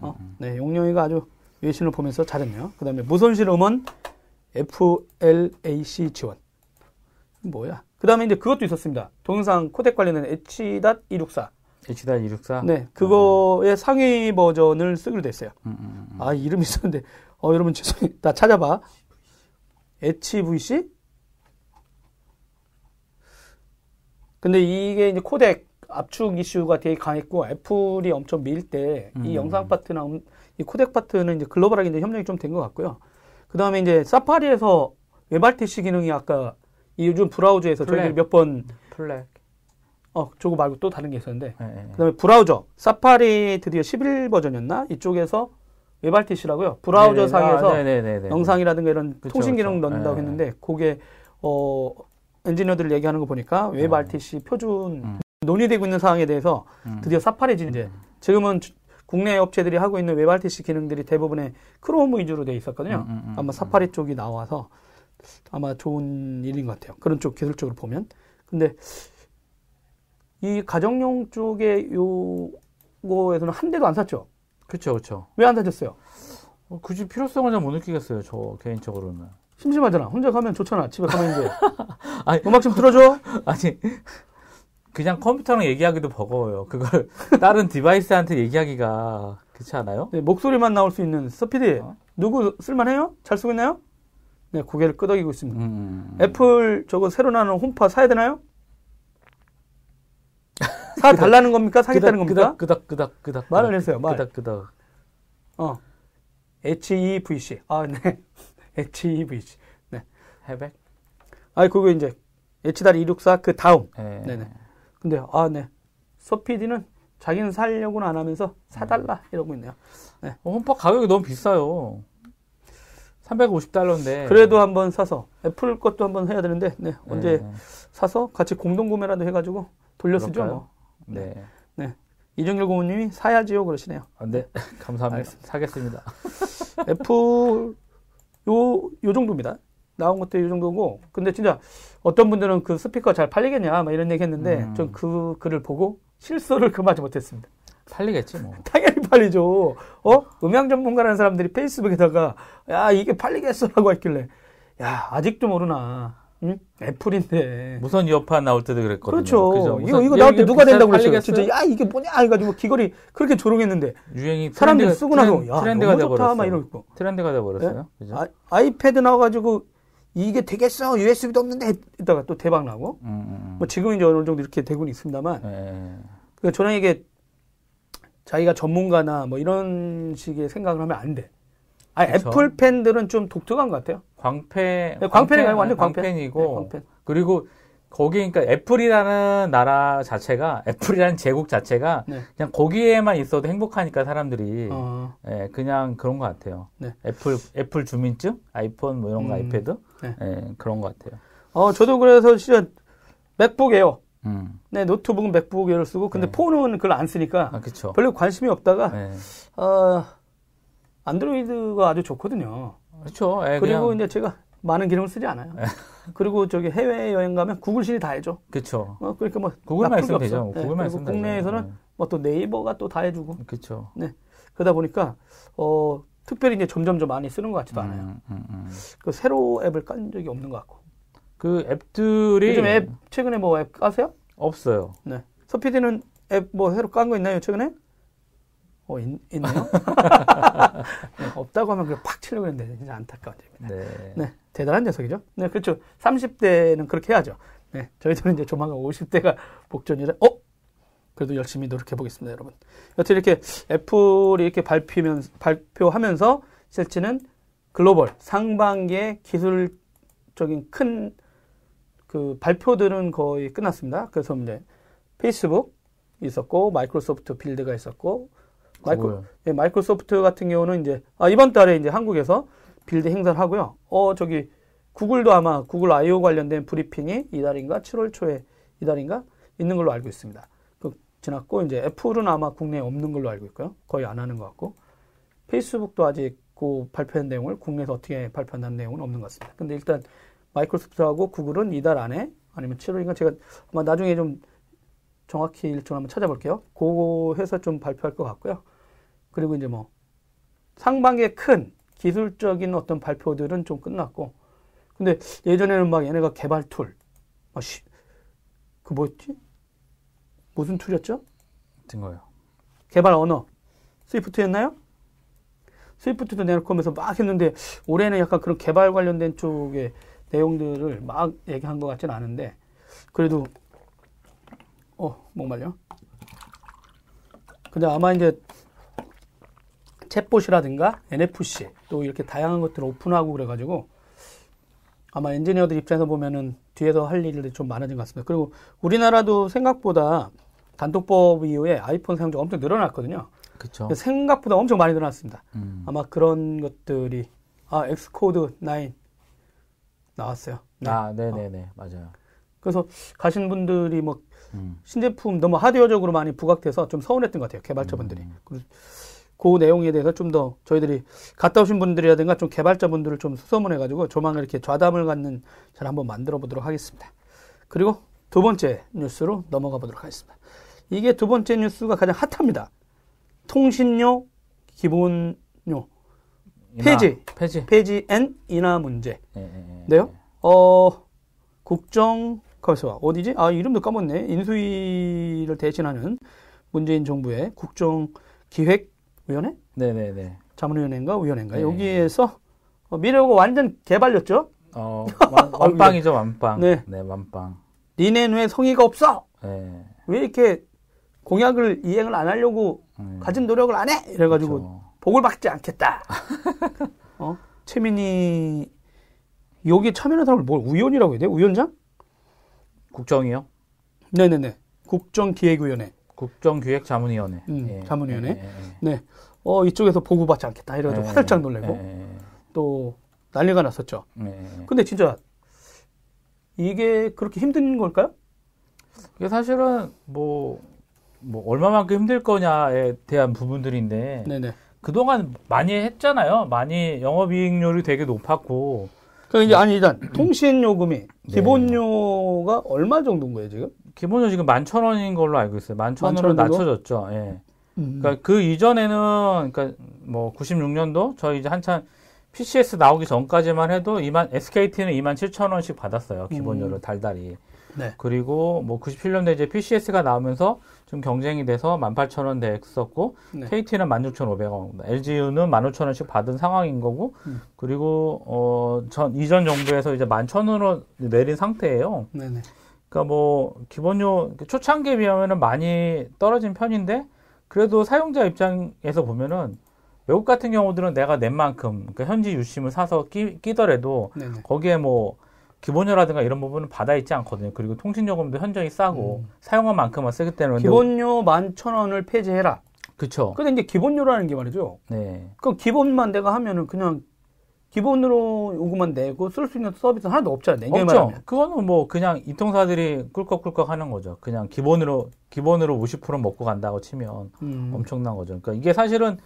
어? 네 용영이가 아주 외신을 보면서 잘했네요. 그 다음에 무손실 음원 FLAC 지원. 뭐야? 그 다음에 이제 그것도 있었습니다. 동영상 코덱 관련된 H.264. H.264? 네. 그거의 음. 상위 버전을 쓰기로 됐어요. 음, 음, 음. 아, 이름이 있었는데, 어, 여러분 죄송해요. 나 찾아봐. HVC? 근데 이게 이제 코덱 압축 이슈가 되게 강했고, 애플이 엄청 밀 때이 음. 영상 파트나 이 코덱 파트는 이제 글로벌하게 이제 협력이 좀 된 것 같고요. 그 다음에 이제 사파리에서 웹RTC 기능이 아까 이 요즘 브라우저에서 저희들이 몇번 플렉. 어, 저거 말고 또 다른 게 있었는데. 네, 네. 그 다음에 브라우저. 사파리 드디어 11 버전이었나? 이쪽에서 WebRTC라고요. 브라우저 네, 네. 상에서 아, 영상이라든가 이런 그쵸, 통신 기능 그쵸. 넣는다고 네. 했는데, 그게, 어, 엔지니어들 얘기하는 거 보니까 WebRTC 표준 음. 논의되고 있는 사항에 대해서 음. 드디어 사파리 이제 음. 지금은 국내 업체들이 하고 있는 WebRTC 기능들이 대부분의 크롬 위주로 돼 있었거든요. 음, 음, 음, 아마 사파리 쪽이 나와서 아마 좋은 일인 것 같아요. 그런 쪽 기술적으로 보면. 근데 이 가정용 쪽에 요거에서는 한 대도 안 샀죠. 그렇죠, 그렇죠. 왜 안 사셨어요? 어, 굳이 필요성을 잘 못 느끼겠어요. 저 개인적으로는. 심심하잖아. 혼자 가면 좋잖아. 집에 가면 이제 *laughs* 아니, 음악 좀 틀어줘. *laughs* 아니 그냥 컴퓨터랑 얘기하기도 버거워요. 그걸 *laughs* 다른 디바이스한테 얘기하기가 그렇지 않아요? 네, 목소리만 나올 수 있는 스피디 어? 누구 쓸만해요? 잘 쓰고 있나요? 네, 고개를 끄덕이고 있습니다. 음. 애플 저거 새로 나는 홈파 사야 되나요? *laughs* 사 달라는 겁니까? 사겠다는 겁니까? 끄덕 끄덕 끄덕 말을 했어요. 말. 끄덕 끄덕. 어. HEVC. 아, 네. *laughs* HEVC. 네. 해백. 아, 그거 이제 H-264 그 다음. 네. 네네. 근데 아, 네. 서피디는 자기는 살려고는 안 하면서 사달라 이러고 있네요. 네. 어, 홈파 가격이 너무 비싸요. 350달러인데. 그래도 한번 사서 애플 것도 한번 해야 되는데 네. 언제 네. 사서 같이 공동 구매라도 해가지고 돌려쓰죠. 뭐. 네. 네. 네. 이정길 고모님이 사야지요 그러시네요. 아, 네. *laughs* 감사합니다. 알겠습니다. 사겠습니다. 애플 요, 요 정도입니다. 나온 것도 이 정도고 근데 진짜 어떤 분들은 그 스피커 잘 팔리겠냐 막 이런 얘기 했는데 음. 전그 글을 보고 실수를 금하지 못했습니다. 팔리겠지 뭐. *laughs* 당연히 팔리죠. 어? 음향 전문가라는 사람들이 페이스북에다가 야 이게 팔리겠어라고 했길래 야 아직도 모르나. 응? 애플인데. 무선 이어팟 나올 때도 그랬거든요. 그렇죠. 그죠? 이거, 이거 나올 때 누가 된다고 그랬어요. 진짜, 야, 이게 뭐냐? 해가지고 귀걸이 그렇게 조롱했는데. 유행이 사람들이 쓰고 나서, 야, 트렌드가 돼버렸어. 막 이러고. 트렌드가 돼버렸어요. 네? 아, 아이패드 나와가지고 이게 되겠어 USB도 없는데 이따가 또 대박 나고 음, 음, 음. 뭐 지금 이제 어느 정도 이렇게 되고는 있습니다만 네. 그 저는 이게 자기가 전문가나 뭐 이런 식의 생각을 하면 안 돼. 아 애플 팬들은 좀 독특한 것 같아요. 광팬 네, 광팬이 광팬, 완전 광팬. 광팬이고 네, 광팬. 그리고 거기 그러니까 애플이라는 나라 자체가 애플이라는 제국 자체가 네. 그냥 거기에만 있어도 행복하니까 사람들이 어. 예, 그냥 그런 것 같아요. 네. 애플 애플 주민증, 아이폰 뭐 이런 거 음. 아이패드 네. 예, 그런 것 같아요. 어 저도 그래서 진짜 맥북 에어 음. 네 노트북은 맥북 에어를 쓰고 근데 네. 폰은 그걸 안 쓰니까 아, 별로 관심이 없다가 네. 어, 안드로이드가 아주 좋거든요. 그렇죠. 예, 그리고 그냥... 이제 제가 많은 기능을 쓰지 않아요. 네. 그리고 저기 해외 여행 가면 구글 신이 다 해줘. 그렇죠. 어, 그러니까 뭐 구글만 있으면 되죠. 네, 구글만 있으면 국내에서는 뭐또 네이버가 또 다 해주고. 그렇죠. 네. 그러다 보니까 어 특별히 이제 점점점 많이 쓰는 것 같지도 않아요. 음, 음, 음. 그 새로 앱을 깐 적이 없는 것 같고. 그 앱들이 요즘 앱 최근에 뭐 앱 까세요? 없어요. 네. 서피디는 앱 뭐 새로 깐 거 있나요 최근에? 어 있, 네요 *laughs* 네, 없다고 하면 그냥 팍 치려고 했는데 진짜 안타까운 점입니다. 네. 네. 대단한 녀석이죠. 네, 그렇죠. 30대는 그렇게 해야죠. 네, 저희들은 이제 조만간 50대가 복전이라, 어? 그래도 열심히 노력해 보겠습니다, 여러분. 여튼 이렇게 애플이 이렇게 발표면, 발표하면서 실제는 글로벌 상반기의 기술적인 큰 그 발표들은 거의 끝났습니다. 그래서 이제 페이스북 있었고 마이크로소프트 빌드가 있었고 마이크로, 예, 마이크로소프트 같은 경우는 이제 아, 이번 달에 이제 한국에서 빌드 행사를 하고요. 어 저기 구글도 아마 구글 I/O 관련된 브리핑이 이달인가 7월 초에 이달인가 있는 걸로 알고 있습니다. 그 지났고 이제 애플은 아마 국내에 없는 걸로 알고 있고요. 거의 안 하는 것 같고 페이스북도 아직 그 발표한 내용을 국내에서 어떻게 발표한다는 내용은 없는 것 같습니다. 근데 일단 마이크로소프트하고 구글은 이달 안에 아니면 7월인가 제가 아마 나중에 좀 정확히 일정 한번 찾아볼게요. 그거 해서 좀 발표할 것 같고요. 그리고 이제 뭐 상반기에 큰 기술적인 어떤 발표들은 좀 끝났고 근데 예전에는 막 얘네가 개발 툴, 아, 씨, 그 뭐였지? 무슨 툴이었죠? 든 거요. 개발 언어. 스위프트였나요? 스위프트도 내놓고면서 막 했는데 올해는 약간 그런 개발 관련된 쪽의 내용들을 막 얘기한 것 같지는 않은데 그래도 어 목말려. 근데 아마 이제 챗봇이라든가 NFC 또 이렇게 다양한 것들을 오픈하고 그래가지고 아마 엔지니어들 입장에서 보면은 뒤에서 할 일이 좀 많아진 것 같습니다. 그리고 우리나라도 생각보다 단톡법 이후에 아이폰 사용자가 엄청 늘어났거든요. 그쵸. 생각보다 엄청 많이 늘어났습니다. 음. 아마 그런 것들이 아 Xcode 9 나왔어요. 네. 아, 네네네 어. 맞아요. 그래서 가신 분들이 뭐 음. 신제품 너무 하드웨어적으로 많이 부각돼서 좀 서운했던 것 같아요. 개발자분들이. 음. 그 내용에 대해서 좀 더 저희들이 갔다 오신 분들이라든가 좀 개발자분들을 좀 수소문해가지고 조만간 이렇게 좌담을 갖는 잘 한번 만들어 보도록 하겠습니다. 그리고 두 번째 뉴스로 넘어가 보도록 하겠습니다. 이게 두 번째 뉴스가 가장 핫합니다. 통신료 기본료 폐지, 폐지, 폐지 and 인하 문제. 예, 예, 예. 네요. 어 국정 거기서 어디지? 아 이름도 까먹네. 인수위를 대신하는 문재인 정부의 국정 기획 위원회? 네네네. 자문위원회인가 위원회인가? 네. 여기에서 어, 미래부가 완전 개발렸죠? 어, *laughs* 완, 빵이죠 완빵. 네. 네, 완빵. 니네는 왜 성의가 없어? 네. 왜 이렇게 공약을 이행을 안 하려고 네. 가진 노력을 안 해? 이래가지고 그렇죠. 복을 받지 않겠다. *laughs* 어? 최민희 여기 참여하는 사람을 뭘 우연이라고 해야 돼? 우연장? 국정이요? 네네네. 국정기획위원회. 국정기획자문위원회. 음, 예. 자문위원회. 예, 예, 예, 네. 어, 이쪽에서 보고받지 않겠다. 이래가지고 예, 화들짝 놀래고. 또 난리가 났었죠. 근데 진짜 이게 그렇게 힘든 걸까요? 이게 사실은 뭐, 뭐, 얼마만큼 힘들 거냐에 대한 부분들인데. 네네. 그동안 많이 했잖아요. 많이 영업이익률이 되게 높았고. 그 이제 아니 일단 통신 요금이 네. 기본료가 얼마 정도인 거예요 지금? 기본료 지금 만 천 원인 걸로 알고 있어요. 만 천 원으로 낮춰졌죠. 예. 음. 그러니까 그 이전에는 그러니까 뭐 96년도 저희 이제 한참 PCS 나오기 전까지만 해도 2만 SKT는 2만 7천 원씩 받았어요. 기본료를 음. 달달이. 네. 그리고 뭐 97년도에 이제 PCS가 나오면서 좀 경쟁이 돼서 18,000원 됐었고 네. KT는 16,500원, LGU는 15,000원씩 받은 상황인 거고 음. 그리고 어전 이전 정부에서 이제 11,000원으로 내린 상태예요. 네네. 그러니까 뭐 기본료 초창기에 비하면은 많이 떨어진 편인데 그래도 사용자 입장에서 보면은 외국 같은 경우들은 내가 낸 만큼 그러니까 현지 유심을 사서 끼, 끼더라도 네네. 거기에 뭐 기본료라든가 이런 부분은 받아 있지 않거든요. 그리고 통신요금도 현저히 싸고 음. 사용한 만큼만 쓰기 때문에 기본료 만 천 원을 폐지해라. 그렇죠. 근데 이제 기본료라는 게 말이죠. 네. 그 기본만 내가 하면은 그냥 기본으로 요금만 내고 쓸 수 있는 서비스 하나도 없잖아요. 없죠. 말하면. 그거는 뭐 그냥 이통사들이 꿀꺽꿀꺽 하는 거죠. 그냥 기본으로 기본으로 50% 먹고 간다고 치면 음. 엄청난 거죠. 그러니까 이게 사실은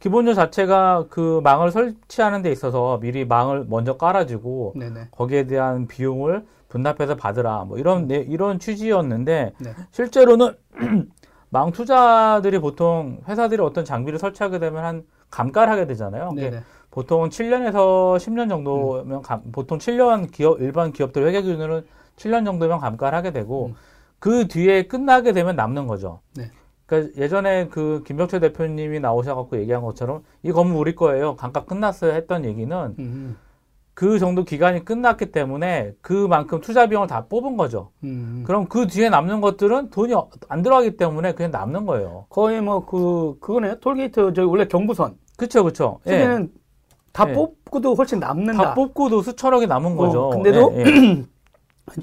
기본료 자체가 그 망을 설치하는 데 있어서 미리 망을 먼저 깔아주고 네네. 거기에 대한 비용을 분납해서 받으라 뭐 이런 네, 이런 취지였는데 네. 실제로는 *clears throat* 망 투자들이 보통 회사들이 어떤 장비를 설치하게 되면 한 감가를 하게 되잖아요. 보통 7년에서 10년 정도면 음. 감, 보통 7년 기업 일반 기업들 회계 기준으로는 7년 정도면 감가를 하게 되고 음. 그 뒤에 끝나게 되면 남는 거죠. 네. 그러니까 예전에 그 김병철 대표님이 나오셔갖고 얘기한 것처럼 이 건물 우리 거예요. 감가 끝났어요 했던 얘기는 음. 그 정도 기간이 끝났기 때문에 그만큼 투자 비용을 다 뽑은 거죠. 음. 그럼 그 뒤에 남는 것들은 돈이 안 들어가기 때문에 그냥 남는 거예요. 거의 뭐 그 그거네 톨게이트 저기 원래 경부선. 그렇죠, 그렇죠. 예. 다 예. 뽑고도 훨씬 남는다. 다 뽑고도 수천억이 남은 어, 거죠. 근데도 예, 예. *clears throat*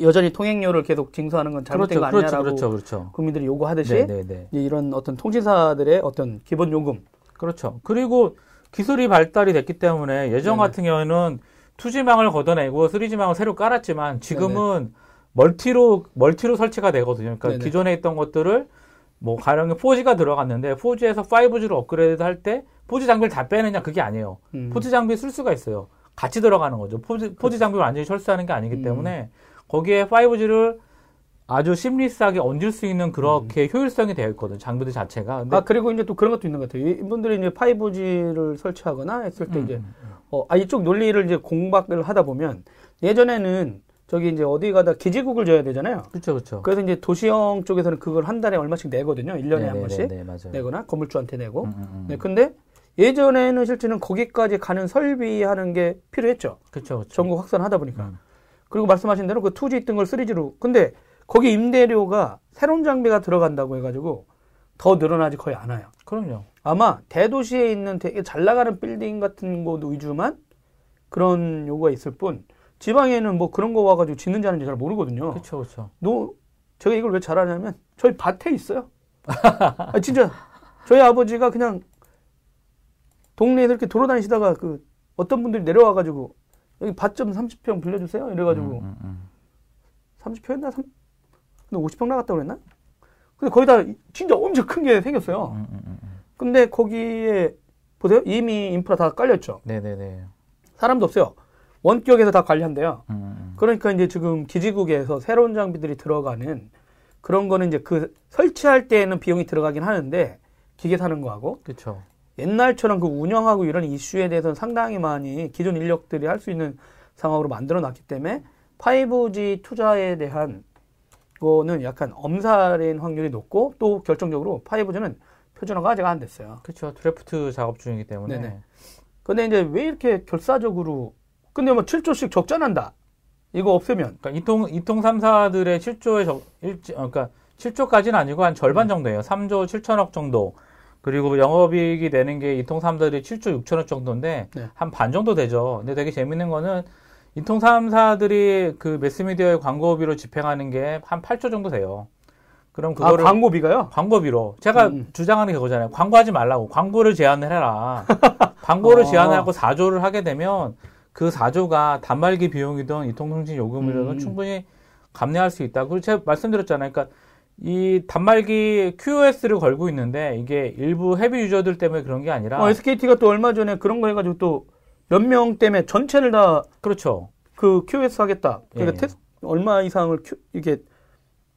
여전히 통행료를 계속 징수하는 건 잘못된 그렇죠, 거 아니냐라고 그렇죠, 그렇죠, 그렇죠. 국민들이 요구하듯이 네, 네, 네. 이런 어떤 통신사들의 어떤 기본 요금 그렇죠. 그리고 기술이 발달이 됐기 때문에 예전 네네. 같은 경우에는 2G망을 걷어내고 3G망을 새로 깔았지만 지금은 네네. 멀티로 멀티로 설치가 되거든요. 그러니까 네네. 기존에 있던 것들을 뭐 가령에 4G가 들어갔는데 4G에서 5G로 업그레이드 할 때 4G 장비를 다 빼느냐 그게 아니에요. 음. 4G 장비 쓸 수가 있어요. 같이 들어가는 거죠. 4G, 4G 장비를 완전히 철수하는 게 아니기 음. 때문에 거기에 5G를 아주 심리스하게 얹을 수 있는 그렇게 음. 효율성이 되어 있거든 장비들 자체가. 근데 아 그리고 이제 또 그런 것도 있는 것 같아요. 이분들이 이제 5G를 설치하거나 했을 때 음. 이제 어, 아 이쪽 논리를 이제 공박을 하다 보면 예전에는 저기 이제 어디 가다 기지국을 줘야 되잖아요. 그렇죠, 그렇죠. 그래서 이제 도시형 쪽에서는 그걸 한 달에 얼마씩 내거든요. 1년에 네한 번씩 네, 네, 내거나 건물주한테 내고. 음, 음, 음. 네, 근데 예전에는 실제는 거기까지 가는 설비하는 게 필요했죠. 그렇죠, 그렇죠. 전국 확산하다 보니까. 음. 그리고 말씀하신 대로 그 2G 있던 걸 3G로. 근데 거기 임대료가 새로운 장비가 들어간다고 해가지고 더 늘어나지 거의 않아요. 그럼요. 아마 대도시에 있는 되게 잘 나가는 빌딩 같은 곳 위주만 그런 요구가 있을 뿐 지방에는 뭐 그런 거 와가지고 짓는지 하는지 잘 모르거든요. 그렇죠, 그렇죠. 너 제가 이걸 왜 잘하냐면 저희 밭에 있어요. *laughs* 아, 진짜 저희 아버지가 그냥 동네에 이렇게 돌아다니시다가 그 어떤 분들이 내려와가지고 여기 밭 좀 30평 빌려주세요. 이래가지고 음, 음, 음. 30평이나 3, 근데 50평 나갔다고 그랬나? 근데 거기다 진짜 엄청 큰 게 생겼어요. 음, 음, 음, 음, 근데 거기에 보세요. 이미 인프라 다 깔렸죠. 네네네. 사람도 없어요. 원격에서 다 관리한대요. 그러니까 이제 지금 기지국에서 새로운 장비들이 들어가는 그런 거는 이제 그 설치할 때에는 비용이 들어가긴 하는데 기계 사는 거하고 그렇죠. 옛날처럼 그 운영하고 이런 이슈에 대해서는 상당히 많이 기존 인력들이 할 수 있는 상황으로 만들어 놨기 때문에 5G 투자에 대한 거는 약간 엄살인 확률이 높고 또 결정적으로 5G는 표준화가 아직 안 됐어요. 그렇죠. 드래프트 작업 중이기 때문에. 네네. 근데 이제 왜 이렇게 결사적으로 근데 뭐 7조씩 적자 난다. 이거 없애면. 그러니까 이통 이통 3사들의 7조의 적 일지 어, 그러니까 7조까지는 아니고 한 절반 음. 정도예요. 3조 7천억 정도. 그리고 영업이익이 되는 게 이통 3사들이 7조 6천억 정도인데 네. 한반 정도 되죠. 근데 되게 재밌는 거는 이통 3사들이 그 매스미디어의 광고비로 집행하는 게 한 8조 정도 돼요. 그럼 아, 그거를 아, 광고비가요? 광고비로 제가 음. 주장하는 게 그거잖아요. 광고하지 말라고 광고를 제한을 해라. 광고를 *laughs* 어. 제한하고 4조를 하게 되면 그 4조가 단말기 비용이든 이동통신 요금이든 음. 충분히 감내할 수 있다. 그리고 제가 말씀드렸잖아요. 그러니까 이 단말기 QoS를 걸고 있는데 이게 일부 헤비 유저들 때문에 그런 게 아니라 어, SKT가 또 얼마 전에 그런 거 해가지고 또 몇 명 때문에 전체를 다 그렇죠. 그 QoS 하겠다. 그러니까 예. 테스, 얼마 이상을 큐, 이게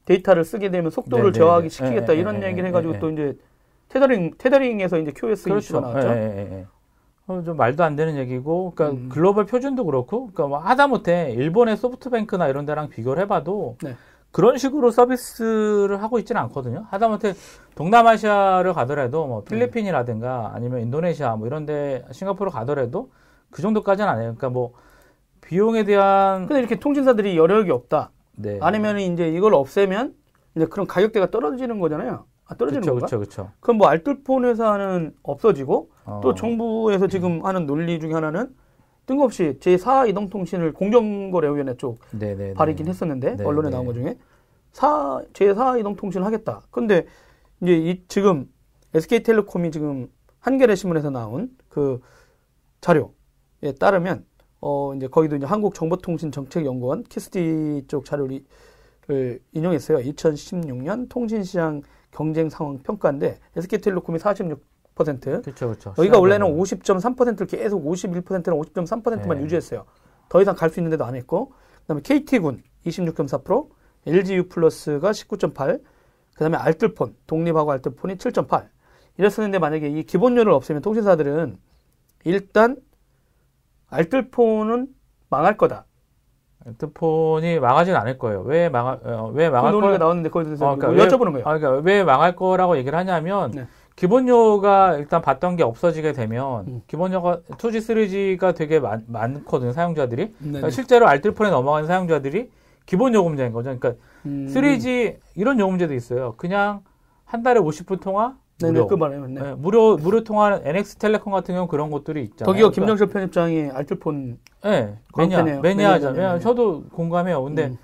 데이터를 쓰게 되면 속도를 네네. 저하시키겠다 예, 이런 예, 얘기를 해가지고 또 이제 테더링 테더링에서 이제 QS 그렇죠. 이슈가 나왔죠. 어, 좀 말도 안 되는 얘기고, 그러니까 음. 글로벌 표준도 그렇고, 그러니까 뭐 하다못해 일본의 소프트뱅크나 이런 데랑 비교를 해봐도 네. 그런 식으로 서비스를 하고 있지는 않거든요. 하다못해 동남아시아를 가더라도 뭐 필리핀이라든가 아니면 인도네시아 뭐 이런 데 싱가포르 가더라도 그 정도까지는 아니에요. 그러니까 뭐 비용에 대한 근데 이렇게 통신사들이 여력이 없다. 네. 아니면 이제 이걸 없애면 이제 그런 가격대가 떨어지는 거잖아요. 아, 떨어지는 건가? 그렇죠, 그렇죠. 그럼 뭐 알뜰폰 회사는 없어지고 어. 또 정부에서 지금 하는 논리 중에 하나는 뜬금없이 제4 이동통신을 공정거래위원회 쪽 네네네. 발의긴 했었는데 네네. 언론에 나온 것 중에 사 제4 이동통신을 하겠다. 근데 이제 이 지금 SK텔레콤이 지금 한겨레 신문에서 나온 그 자료 에 따르면 어 이제 거기도 이제 한국정보통신정책연구원 키스디 쪽 자료를 인용했어요. 2016년 통신시장 경쟁 상황 평가인데 SK텔레콤이 46% 그렇죠, 그렇죠. 여기가 원래는 50.3%를 계속 51%나 50.3%만 네. 유지했어요. 더 이상 갈 수 있는 데도 안 했고 그다음에 KT군 26.4%, LGU 플러스가 19.8, 그다음에 알뜰폰 독립하고 알뜰폰이 7.8. 이랬었는데 만약에 이 기본료를 없애면 통신사들은 일단 알뜰폰은 망할 거다. 알뜰폰이 망하진 않을 거예요. 왜 망할 어, 왜 망할 그 논리가 나왔는데 거기서 어, 그러니까 뭐 여쭤보는 거예요. 아, 그러니까 왜 망할 거라고 얘기를 하냐면 네. 기본료가 일단 받던 게 없어지게 되면 음. 기본료가 2G, 3G가 되게 많, 많거든요 사용자들이 그러니까 실제로 알뜰폰에 넘어가는 사용자들이 기본 요금제인 거죠. 그러니까 음. 3G 이런 요금제도 있어요. 그냥 한 달에 50분 통화 네네, 무료. 그 말이에요. 네. 네, 무료 무료 통화는 NX텔레콤 같은 경우 그런 것들이 있잖아요. 거기가 그러니까, 김정철 편집장이 알뜰폰 네, 매니아 매니아잖아요. 저도 공감해요. 근데 음.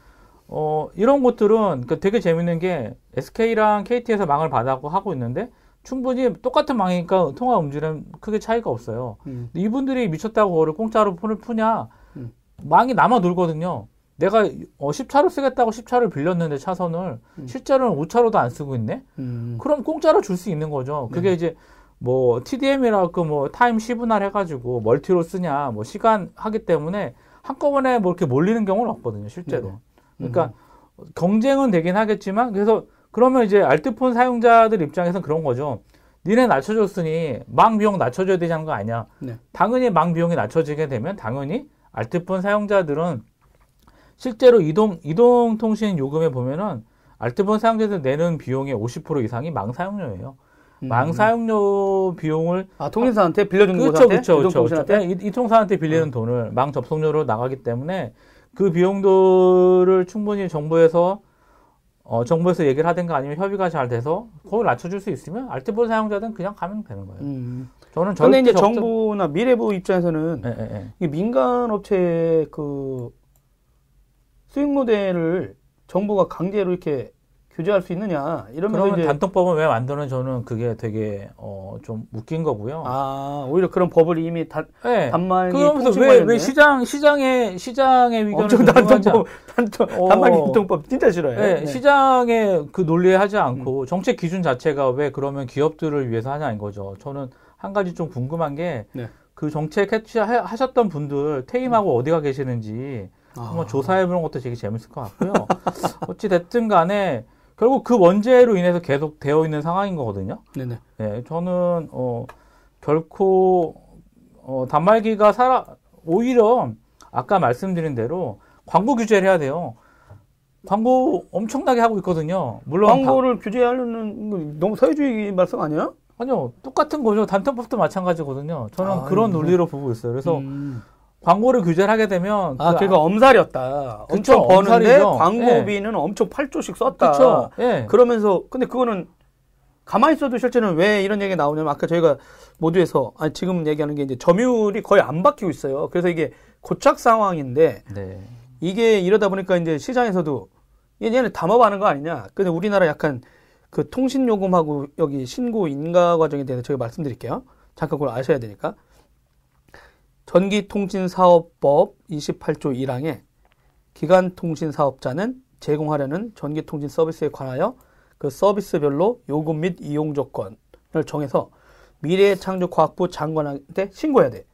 어 이런 것들은 그러니까 되게 재밌는 게 SK랑 KT에서 망을 받았고 하고 있는데 충분히 똑같은 망이니까 통화 음질은 크게 차이가 없어요. 음. 이분들이 미쳤다고 그거를 공짜로 폰을 푸냐? 음. 망이 남아 돌거든요. 내가 어 10차로 쓰겠다고 10차를 빌렸는데 차선을 음. 실제로는 5차로도 안 쓰고 있네. 음. 그럼 공짜로 줄 수 있는 거죠. 그게 네. 이제 뭐 TDM이라고 뭐 타임 시분할 해가지고 멀티로 쓰냐 뭐 시간 하기 때문에 한꺼번에 뭐 이렇게 몰리는 경우는 없거든요. 실제로. 네. 그러니까 음. 경쟁은 되긴 하겠지만 그래서 그러면 이제 알뜰폰 사용자들 입장에서는 그런 거죠. 니네 낮춰줬으니 망 비용 낮춰줘야 되자는 거 아니야. 네. 당연히 망 비용이 낮춰지게 되면 당연히 알뜰폰 사용자들은 실제로 이동 이동 통신 요금에 보면은 알뜰폰 사용자들 내는 비용의 50% 이상이 망 사용료예요. 음. 망 사용료 비용을 아 통신사한테 빌려주는 그렇죠, 그렇죠, 그렇죠. 네, 이, 이 통사한테 빌리는 음. 돈을 망 접속료로 나가기 때문에 그 비용도를 충분히 정부에서 어, 정부에서 얘기를 하든가 아니면 협의가 잘 돼서 그걸 낮춰줄 수 있으면 알뜰폰 사용자들은 그냥 가면 되는 거예요. 음. 저는 근데 이제 정부나 미래부 입장에서는 네, 네, 네. 이 민간 업체 그 수익 모델을 정부가 강제로 이렇게 규제할 수 있느냐 이러면서 그러면 단통법은 왜 만드는 저는 그게 되게 어, 좀 웃긴 거고요. 아 오히려 그런 법을 이미 다, 네. 단말기 그러면서 왜, 왜 시장 시장의 시장의 의견을 단통법 단통 어, 단말기 단통법 진짜 싫어요. 네, 네. 시장의 그 논리에 하지 않고 음. 정책 기준 자체가 왜 그러면 기업들을 위해서 하냐인 거죠. 저는 한 가지 좀 궁금한 게그 네. 정책 캐치하셨던 분들 퇴임하고 음. 어디가 계시는지. 한번 아. 조사해보는 것도 되게 재밌을 것 같고요. *laughs* 어찌 됐든 간에 결국 그 원죄로 인해서 계속 되어 있는 상황인 거거든요. 네네. 네, 저는 어 결코 어 단말기가 살아 오히려 아까 말씀드린 대로 광고 규제를 해야 돼요. 광고 엄청나게 하고 있거든요. 물론 광고를 바... 규제하려는 너무 사회주의 말씀 아니야? 아니요, 똑같은 거죠. 단톡법도 마찬가지거든요. 저는 아, 그런 네. 논리로 보고 있어요. 그래서 음. 광고를 규제를 하게 되면 아, 그 그러니까 엄살이었다. 그쵸, 엄청 버는데 엄살이죠. 광고비는 네. 엄청 8조씩 썼다. 그쵸, 네. 그러면서 근데 그거는 가만히 있어도 실제는 왜 이런 얘기가 나오냐면 아까 저희가 모두에서 아 지금 얘기하는 게 이제 점유율이 거의 안 바뀌고 있어요. 그래서 이게 고착 상황인데 네. 이게 이러다 보니까 이제 시장에서도 얘는 담아가는 거 아니냐. 근데 우리나라 약간 그 통신 요금하고 여기 신고 인가 과정에 대해서 제가 말씀드릴게요. 잠깐 그걸 아셔야 되니까. 전기통신사업법 28조 1항에 기간통신사업자는 제공하려는 전기통신 서비스에 관하여 그 서비스별로 요금 및 이용 조건을 정해서 미래창조과학부 장관한테 신고해야 돼.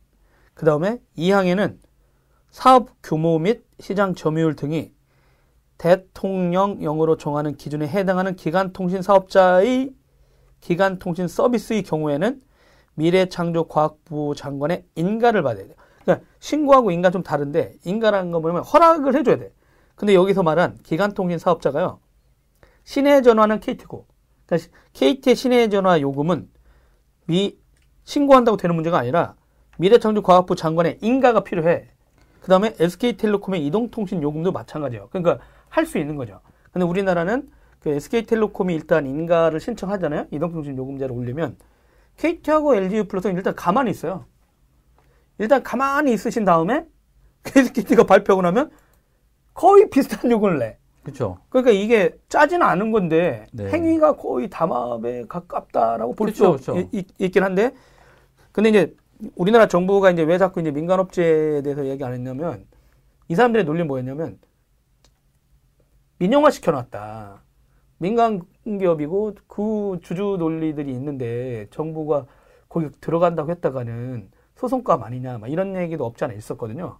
그 다음에 2항에는 사업 규모 및 시장 점유율 등이 대통령령으로 정하는 기준에 해당하는 기간통신 사업자의 기간통신 서비스의 경우에는 미래창조과학부 장관의 인가를 받아야 돼요. 그러니까 신고하고 인가 좀 다른데 인가라는 거 보면 허락을 해줘야 돼. 근데 여기서 말한 기간통신 사업자가요. 시내 전화는 KT고, 그러니까 KT의 시내 전화 요금은 미 신고한다고 되는 문제가 아니라 미래창조과학부 장관의 인가가 필요해. 그 다음에 SK텔레콤의 이동통신 요금도 마찬가지예요. 그러니까 할 수 있는 거죠. 근데 우리나라는 그 SK텔레콤이 일단 인가를 신청하잖아요. 이동통신 요금제를 올리면 KT하고 LG 플러스는 일단 가만히 있어요. 일단 가만히 있으신 다음에 KT가 발표하고 나면 거의 비슷한 요금을 내. 그렇죠. 그러니까 이게 짜지는 않은 건데 네. 행위가 거의 담합에 가깝다라고 볼 수 있긴 한데 근데 이제 우리나라 정부가 이제 왜 자꾸 이제 민간업체에 대해서 얘기 안 했냐면 이 사람들의 논리는 뭐였냐면 민영화 시켜놨다. 민간 기업이고 그 주주 논리들이 있는데 정부가 거기 들어간다고 했다가는 소송감 아니냐 막 이런 얘기도 없지 않아 있었거든요.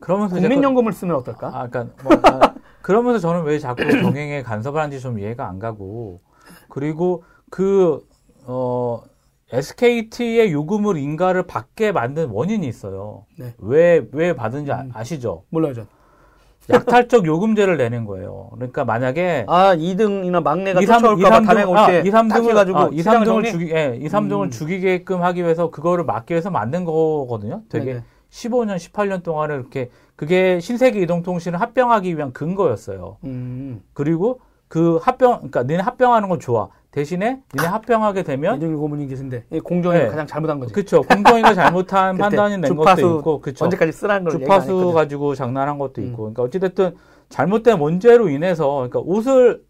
그러면서 국민연금을 그, 쓰면 어떨까? 아, 그러니까 뭐, 아, *laughs* 그러면서 저는 왜 자꾸 병행에 간섭을 하는지 좀 이해가 안 가고 그리고 그 어, SKT의 요금을 인가를 받게 만든 원인이 있어요. 네. 왜, 왜 받은지 아, 음. 시죠 몰라요, 약탈적 요금제를 내는 거예요. 그러니까 만약에 아 2등이나 막내가 2, 3, 2, 3등 아, 2, 3등을 가지고 아, 2, 3등을 죽이 예, 2, 3등을 음. 죽이게끔 하기 위해서 그거를 막기 위해서 만든 거거든요. 되게 네네. 15년, 18년 동안을 이렇게 그게 신세계 이동통신을 합병하기 위한 근거였어요. 음. 그리고 그 합병 그러니까 너네 합병하는 건 좋아. 대신에 니네 합병하게 되면 이정일 고문님 계신데 공정위가 네. 가장 잘못한 거지. 그렇죠. 공정위가 잘못한 *laughs* 판단이 낸 것도 있고, 그렇죠. 언제까지 쓰라는 걸 주파수 가지고 장난한 것도 있고, 음. 그러니까 어찌됐든 잘못된 문제로 인해서, 그러니까 옷을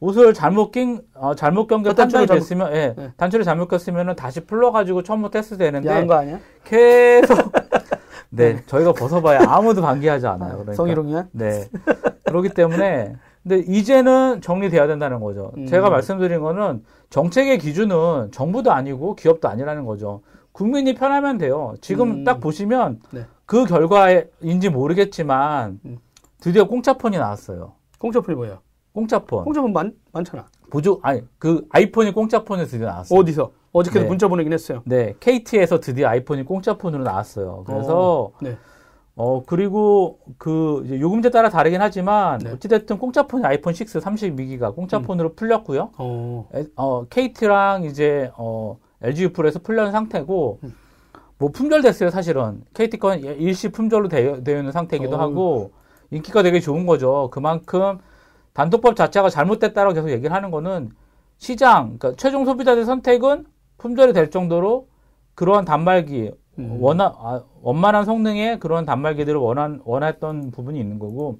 옷을 잘못 낀, 어, 잘못 견겨 단추를 됐으면, 예, 네. 단추를 잘못 꼈으면은 다시 풀러가지고 처음부터 했어야 되는데. 야한 거 아니야? 계속. *laughs* 네, 네, 저희가 벗어봐야 아무도 반기하지 않아요. 그러니까. *laughs* 성희롱이야? 네. 그렇기 때문에 근데 이제는 정리돼야 된다는 거죠. 음. 제가 말씀드린 거는 정책의 기준은 정부도 아니고 기업도 아니라는 거죠. 국민이 편하면 돼요. 지금 음. 딱 보시면 네. 그 결과인지 모르겠지만 음. 드디어 공짜폰이 나왔어요. 공짜폰이 뭐예요? 공짜폰. 공짜폰 많, 많잖아. 보조, 아니, 그 아이폰이 공짜폰에 드디어 나왔어요. 어디서? 어저께도 네. 문자 보내긴 했어요. 네. KT에서 드디어 아이폰이 공짜폰으로 나왔어요. 그래서 어, 네. 어, 그리고 그 요금제 따라 다르긴 하지만 네. 어찌됐든 공짜폰이 아이폰 6 32기가 공짜폰으로 음. 풀렸고요. 어. 어, KT랑 이제 어, LG U+에서 풀려는 상태고 음. 뭐 품절됐어요, 사실은. KT 건 일시 품절로 되어, 있는 상태이기도 어. 하고 인기가 되게 좋은 거죠. 그만큼 단독법 자체가 잘못됐다고 계속 얘기를 하는 거는 시장, 그러니까 최종 소비자들 선택은 품절이 될 정도로 그러한 단말기 음. 원하, 아, 원만한 성능의 그런 단말기들을 원한, 원했던 부분이 있는 거고,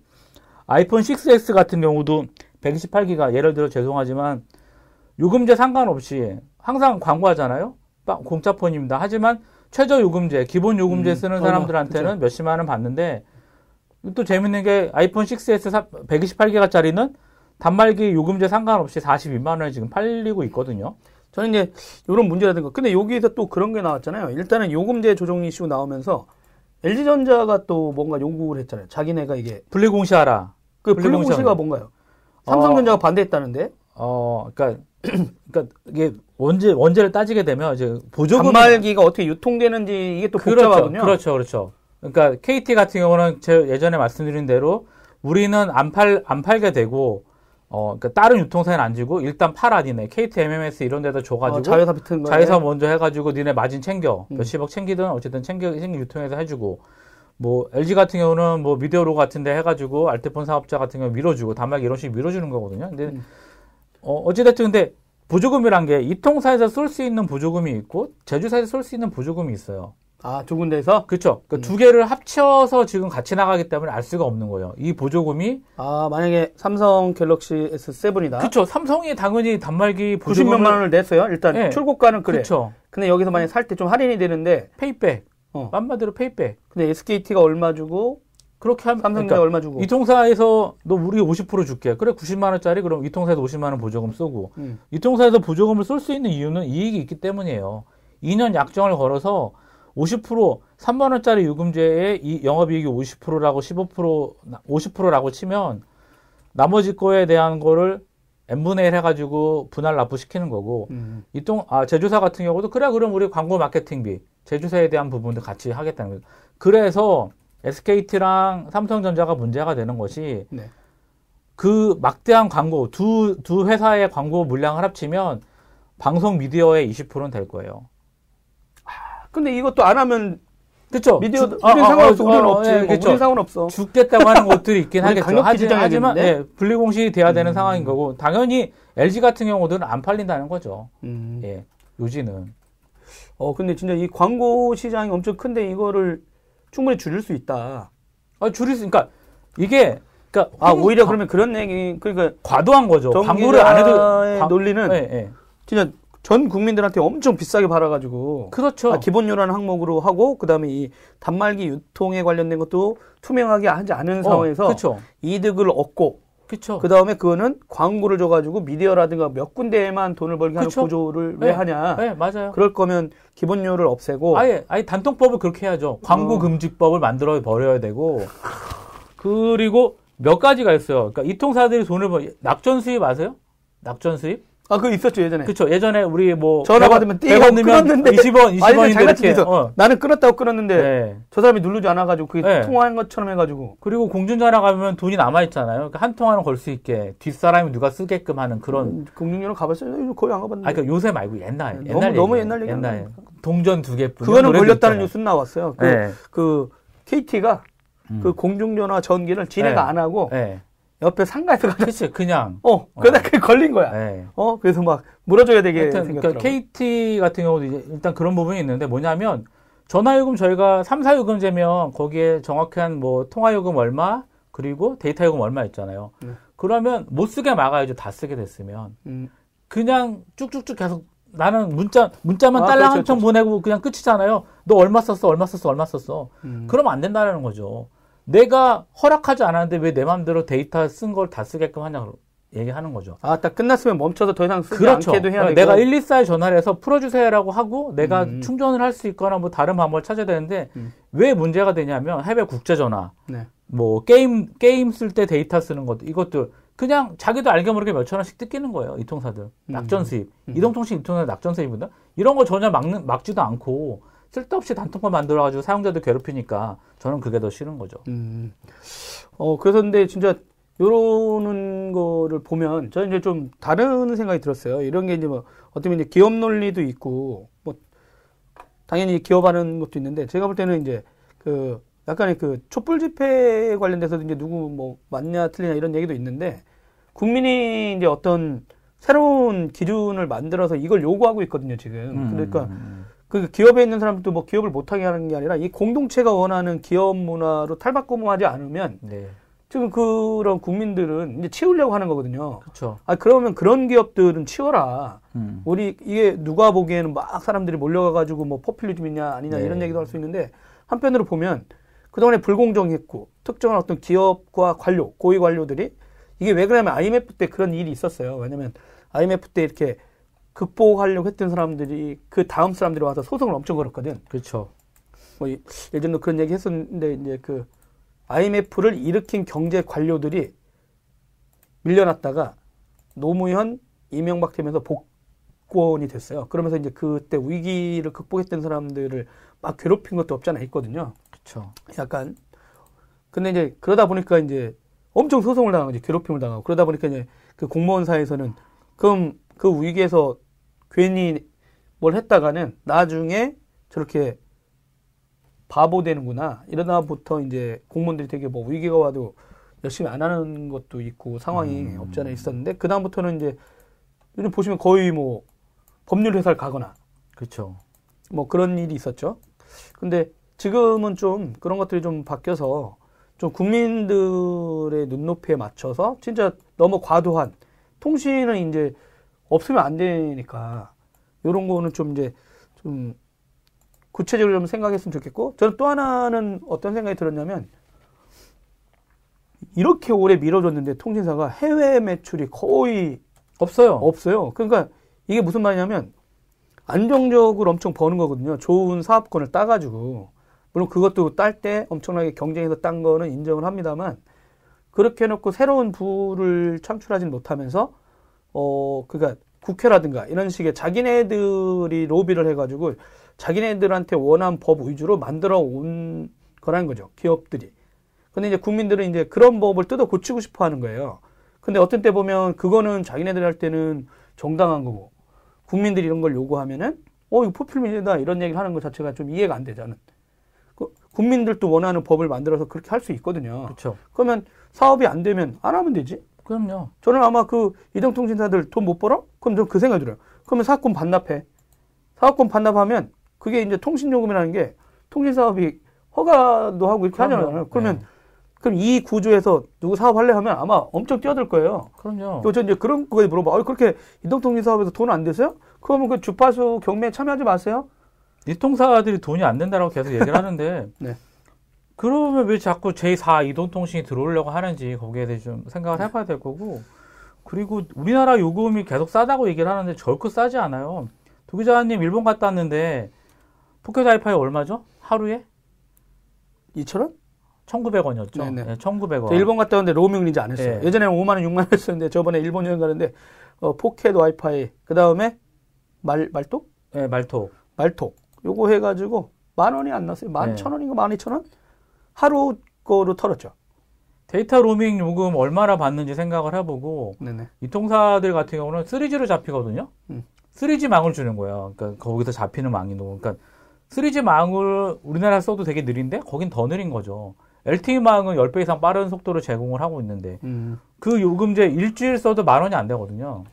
아이폰 6S 같은 경우도 128기가, 예를 들어 죄송하지만, 요금제 상관없이 항상 광고하잖아요? 공짜폰입니다. 하지만 최저 요금제, 기본 요금제 음, 쓰는 사람들한테는 그쵸. 몇십만 원 받는데, 또 재밌는 게 아이폰 6S 128기가짜리는 단말기 요금제 상관없이 42만 원에 지금 팔리고 있거든요. 저는 이제 이런 문제라든가 근데 여기에서 또 그런 게 나왔잖아요. 일단은 요금제 조정 이슈 나오면서 LG전자가 또 뭔가 요구를 했잖아요. 자기네가 이게 분리공시하라. 그 분리공시가 뭔가요? 삼성전자가 어, 반대했다는데. 어, 그러니까 *clears throat* 그러니까 이게 원재 원재를 따지게 되면 이제 보조금 단말기가 어떻게 유통되는지 이게 또 그렇죠, 복잡하군요. 그렇죠, 그렇죠. 그러니까 KT 같은 경우는 제 예전에 말씀드린 대로 우리는 안 팔 안 팔게 되고 어, 그니까 다른 유통사에는 안 주고 일단 팔아 니네 KT MMS 이런 데다 줘가지고 어, 자회사 비트는 자회사 먼저 해가지고 니네 마진 챙겨 음. 몇십억 챙기든 어쨌든 챙겨 챙기 유통해서 해주고 뭐 LG 같은 경우는 뭐 미디어로 같은데 해가지고 알테폰 사업자 같은 경우 밀어주고 단말기 이런 식으로 밀어주는 거거든요. 근데 음. 어, 어찌됐든 근데 보조금이란 게 이통사에서 쏠 수 있는 보조금이 있고 제조사에서 쏠 수 있는 보조금이 있어요. 아, 두 군데에서? 그렇죠. 그러니까 음. 두 개를 합쳐서 지금 같이 나가기 때문에 알 수가 없는 거예요. 이 보조금이 아, 만약에 삼성 갤럭시 S7이다. 그렇죠. 삼성이 당연히 단말기 보조금을 90몇만 원을 냈어요. 일단 네. 출고가는 그래. 그렇죠. 근데 여기서 만약에 살 때 좀 할인이 되는데 payback. 어. 한마디로 payback. 근데 SKT가 얼마 주고 그렇게 하면 삼성전자 그러니까 얼마 주고 이통사에서 너 우리 50% 줄게. 그래 90만 원짜리 그럼 이통사에서 50만 원 보조금 쏘고 음. 이통사에서 보조금을 쏠 수 있는 이유는 이익이 있기 때문이에요. 2년 약정을 걸어서 50% 3만 원짜리 요금제에 이 영업이익이 50%라고 15% 50%라고 치면 나머지 거에 대한 거를 n분의 1 해가지고 분할 납부시키는 거고 음. 이동 아 제조사 같은 경우도 그래 그럼 우리 광고 마케팅비 제조사에 대한 부분도 같이 하겠다는 거죠. 그래서 SKT랑 삼성전자가 문제가 되는 것이 네. 그 막대한 광고 두 두 회사의 광고 물량을 합치면 방송 미디어의 20%는 될 거예요. 근데 이것도 안 하면 그렇죠. 미디어 주, 우리는 아, 상관없어. 아, 우리는 아, 없지. 예, 뭐 우리는 상관없어. 죽겠다고 하는 것들이 있긴 *laughs* 하겠죠. 하지, 하지만 예, 분리공시 돼야 되는 음. 상황인 거고 당연히 LG 같은 경우들은 안 팔린다는 거죠. 음. 예, 요지는. 어 근데 진짜 이 광고 시장이 엄청 큰데 이거를 충분히 줄일 수 있다. 아 줄일 수, 그러니까 이게 그러니까 아 오히려 그러면 그런 얘기 그러니까 과도한 거죠. 광고를 안 해도 광, 논리는 예, 예. 진짜 전 국민들한테 엄청 비싸게 팔아가지고 그렇죠. 아, 기본료라는 항목으로 하고 그다음에 이 단말기 유통에 관련된 것도 투명하게 하지 않은 어, 상황에서 그렇죠. 이득을 얻고 그렇죠. 그다음에 그거는 광고를 줘가지고 미디어라든가 몇 군데에만 돈을 벌게 하는 그쵸? 구조를 네. 왜 하냐? 네, 맞아요. 그럴 거면 기본료를 없애고 아예 아예 단통법을 그렇게 해야죠. 광고 어. 금지법을 만들어 버려야 되고 그리고 몇 가지가 있어요. 그러니까 이 통사들이 돈을 벌 낙전 수입 아세요? 낙전 수입? 아, 그거 있었죠, 예전에. 그쵸. 예전에 우리 뭐. 전화 받으면 띵 끊었는데. 20원, 20원인데. 어. 나는 끊었다고 끊었는데. 네. 저 사람이 누르지 않아가지고 그게 네. 통화한 것처럼 해가지고. 그리고 공중전화 가면 돈이 남아있잖아요. 그러니까 한 통화는 걸 수 있게. 뒷사람이 누가 쓰게끔 하는 그런. 음, 공중전화 가봤어요? 거의 안 가봤는데. 아, 그러니까 요새 말고 옛날. 네, 옛날 너무, 너무 옛날 얘기. 옛날. 동전 두 개뿐. 그거는 걸렸다는 뉴스는 나왔어요. 그, 네. 그 KT가 음. 그 공중전화 전기를 진해가 네. 안 하고. 네. 옆에 상가에서. 그치, 그냥. *laughs* 어, 그러다 어. 그게 걸린 거야. 네. 어, 그래서 막 물어줘야 되게. 그러니까 KT 같은 경우도 이제 일단 그런 부분이 있는데 뭐냐면 전화요금 저희가 3, 4요금제면 거기에 정확한 뭐 통화요금 얼마 그리고 데이터 요금 얼마 있잖아요. 네. 그러면 못 쓰게 막아야죠. 다 쓰게 됐으면. 음. 그냥 쭉쭉쭉 계속 나는 문자 문자만 아, 딸랑 그렇죠, 한통 그렇죠. 보내고 그냥 끝이잖아요. 너 얼마 썼어? 얼마 썼어? 얼마 썼어? 음. 그러면 안 된다는 거죠. 내가 허락하지 않았는데 왜 내 마음대로 데이터 쓴 걸 다 쓰게끔 하냐고 얘기하는 거죠. 아, 딱 끝났으면 멈춰서 더 이상 쓰지 그렇죠. 않게도 해야 되고. 내가 114에 전화를 해서 풀어주세요라고 하고 내가 음. 충전을 할 수 있거나 뭐 다른 방법을 찾아야 되는데 음. 왜 문제가 되냐면 해외 국제 전화, 네. 뭐 게임 게임 쓸 때 데이터 쓰는 것도 이것도 그냥 자기도 알게 모르게 몇천 원씩 뜯기는 거예요. 이통사들. 음. 낙전 수입. 음. 이동통신 이통사 낙전 수입입니다. 이런 거 전혀 막는 막지도 않고 쓸데없이 단통판 만들어가지고 사용자들 괴롭히니까 저는 그게 더 싫은 거죠. 음. 어, 그래서 근데 진짜 요러는 거를 보면 저는 이제 좀 다른 생각이 들었어요. 이런 게 이제 뭐 어떻게 보면 이제 기업 논리도 있고 뭐 당연히 기업하는 것도 있는데 제가 볼 때는 이제 그 약간의 그 촛불 집회 관련돼서도 이제 누구 뭐 맞냐 틀리냐 이런 얘기도 있는데 국민이 이제 어떤 새로운 기준을 만들어서 이걸 요구하고 있거든요 지금. 음. 그러니까 그 기업에 있는 사람들도 뭐 기업을 못하게 하는 게 아니라 이 공동체가 원하는 기업 문화로 탈바꿈하지 않으면 네. 지금 그런 국민들은 이제 치우려고 하는 거거든요. 그렇죠. 아 그러면 그런 기업들은 치워라. 음. 우리 이게 누가 보기에는 막 사람들이 몰려가가지고 뭐 포퓰리즘이냐 아니냐 네. 이런 얘기도 할 수 있는데 한편으로 보면 그동안에 불공정했고 특정한 어떤 기업과 관료 고위 관료들이 이게 왜 그러냐면 IMF 때 그런 일이 있었어요. 왜냐면 IMF 때 이렇게 극복하려고 했던 사람들이 그 다음 사람들이 와서 소송을 엄청 걸었거든. 그렇죠. 뭐 예전에 그런 얘기 했었는데 이제 그 IMF를 일으킨 경제 관료들이 밀려났다가 노무현 이명박 되면서 복권이 됐어요. 그러면서 이제 그때 위기를 극복했던 사람들을 막 괴롭힌 것도 없잖아 있거든요. 그렇죠. 약간 근데 이제 그러다 보니까 이제 엄청 소송을 당하고 이제 괴롭힘을 당하고 그러다 보니까 이제 그 공무원 사회에서는 그럼 그 위기에서 괜히 뭘 했다가는 나중에 저렇게 바보 되는구나. 이러다부터 이제 공무원들이 되게 뭐 위기가 와도 열심히 안 하는 것도 있고 상황이 음. 없지 않아 있었는데 그다음부터는 이제 요즘 보시면 거의 뭐 법률 회사를 가거나 그렇죠. 뭐 그런 일이 있었죠. 근데 지금은 좀 그런 것들이 좀 바뀌어서 좀 국민들의 눈높이에 맞춰서 진짜 너무 과도한 통신은 이제 없으면 안 되니까 이런 거는 좀 이제 좀 구체적으로 좀 생각했으면 좋겠고 저는 또 하나는 어떤 생각이 들었냐면 이렇게 오래 미뤄졌는데 통신사가 해외 매출이 거의 없어요. 없어요. 그러니까 이게 무슨 말이냐면 안정적으로 엄청 버는 거거든요. 좋은 사업권을 따가지고 물론 그것도 딸 때 엄청나게 경쟁해서 딴 거는 인정을 합니다만 그렇게 해놓고 새로운 부를 창출하진 못하면서 어, 그니까 국회라든가 이런 식의 자기네들이 로비를 해가지고 자기네들한테 원한 법 위주로 만들어 온 거라는 거죠. 기업들이. 근데 이제 국민들은 이제 그런 법을 뜯어 고치고 싶어 하는 거예요. 근데 어떤 때 보면 그거는 자기네들 할 때는 정당한 거고 국민들이 이런 걸 요구하면은 어, 이거 포퓰리즘이다 이런 얘기를 하는 것 자체가 좀 이해가 안 되잖아요. 그 국민들도 원하는 법을 만들어서 그렇게 할 수 있거든요. 그렇죠. 그러면 사업이 안 되면 안 하면 되지. 그럼요. 저는 아마 그 이동통신사들 돈 못 벌어? 그럼 좀그 생각 들어요. 그러면 사업권 반납해. 사업권 반납하면 그게 이제 통신요금이라는 게 통신사업이 허가도 하고 이렇게 그럼요. 하잖아요. 그러면 네. 그럼 이 구조에서 누구 사업할래 하면 아마 엄청 뛰어들 거예요. 그럼요. 또저 이제 그런 거에 물어봐. 어, 그렇게 이동통신 사업에서 돈 안 되세요? 그러면 그 주파수 경매에 참여하지 마세요. 이통사들이 돈이 안 된다라고 계속 얘기를 하는데 *laughs* 네. 그러면 왜 자꾸 제4 이동통신이 들어오려고 하는지 거기에 대해 좀 생각을 네. 해봐야 될 거고 그리고 우리나라 요금이 계속 싸다고 얘기를 하는데 절코 싸지 않아요. 도 기자님 일본 갔다 왔는데 포켓 와이파이 얼마죠? 하루에? 2,000원? 1,900원이었죠. 네네. 네, 1,900원. 일본 갔다 왔는데 로밍을 이제 안 했어요. 네. 예전에는 5만 원, 6만 원 했었는데 저번에 일본 여행 가는데 어, pocket 와이파이, 그 다음에 말, 말톡? 네, 말톡. 말톡. 요거 해가지고 만 원이 안 났어요. 만 네. 천 원인가 만 이천 원? 하루 거로 털었죠. 데이터 로밍 요금 얼마나 받는지 생각을 해보고 네네. 이통사들 같은 경우는 3G로 잡히거든요. 음. 3G 망을 주는 거예요. 그러니까 거기서 잡히는 망이 너무 그러니까 3G 망을 우리나라 써도 되게 느린데 거긴 더 느린 거죠. LTE망은 10배 이상 빠른 속도로 제공을 하고 있는데 음. 그 요금제 일주일 써도 만 원이 안 되거든요.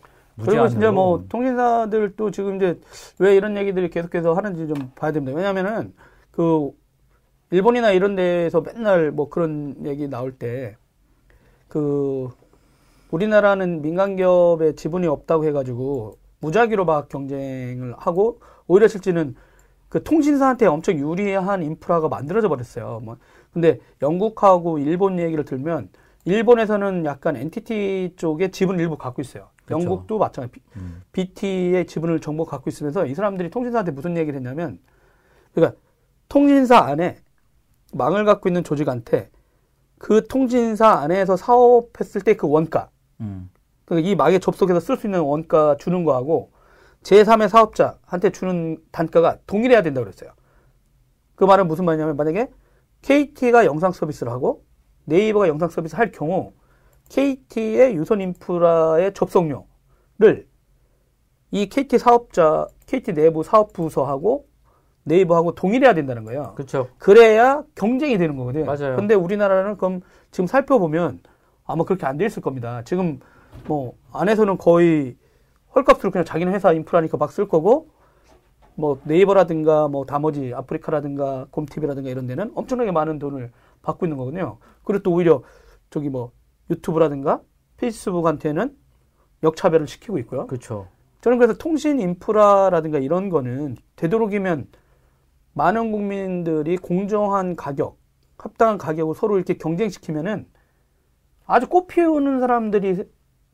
그리고 진짜 뭐 통신사들도 지금 이제 왜 이런 얘기들이 계속해서 하는지 좀 봐야 됩니다. 왜냐면은 그 일본이나 이런 데에서 맨날 뭐 그런 얘기 나올 때 그 우리나라는 민간 기업의 지분이 없다고 해가지고 무작위로 막 경쟁을 하고 오히려 실제는 그 통신사한테 엄청 유리한 인프라가 만들어져 버렸어요. 뭐 근데 영국하고 일본 얘기를 들면 일본에서는 약간 NTT 쪽에 지분 일부 갖고 있어요. 그쵸. 영국도 마찬가지. 음. BT의 지분을 정보 갖고 있으면서 이 사람들이 통신사한테 무슨 얘기를 했냐면, 그러니까 통신사 안에 망을 갖고 있는 조직한테 그 통신사 안에서 사업했을 때 그 원가, 음. 그러니까 이 망에 접속해서 쓸 수 있는 원가 주는 거하고 제3의 사업자한테 주는 단가가 동일해야 된다고 그랬어요. 그 말은 무슨 말이냐면 만약에 KT가 영상 서비스를 하고 네이버가 영상 서비스 할 경우 KT의 유선 인프라의 접속료를 이 KT 사업자, KT 내부 사업 부서하고 네이버하고 동일해야 된다는 거예요. 그렇죠. 그래야 경쟁이 되는 거거든요. 맞아요. 근데 우리나라는 그럼 지금 살펴보면 아마 그렇게 안 돼 있을 겁니다. 지금 뭐 안에서는 거의 헐값으로 그냥 자기네 회사 인프라니까 막 쓸 거고 뭐 네이버라든가 뭐 나머지 아프리카라든가 곰티비라든가 이런 데는 엄청나게 많은 돈을 받고 있는 거거든요. 그리고 또 오히려 저기 뭐 유튜브라든가 페이스북한테는 역차별을 시키고 있고요. 그렇죠. 저는 그래서 통신 인프라라든가 이런 거는 되도록이면 많은 국민들이 공정한 가격, 합당한 가격을 서로 이렇게 경쟁시키면은 아주 꽃 피우는 사람들이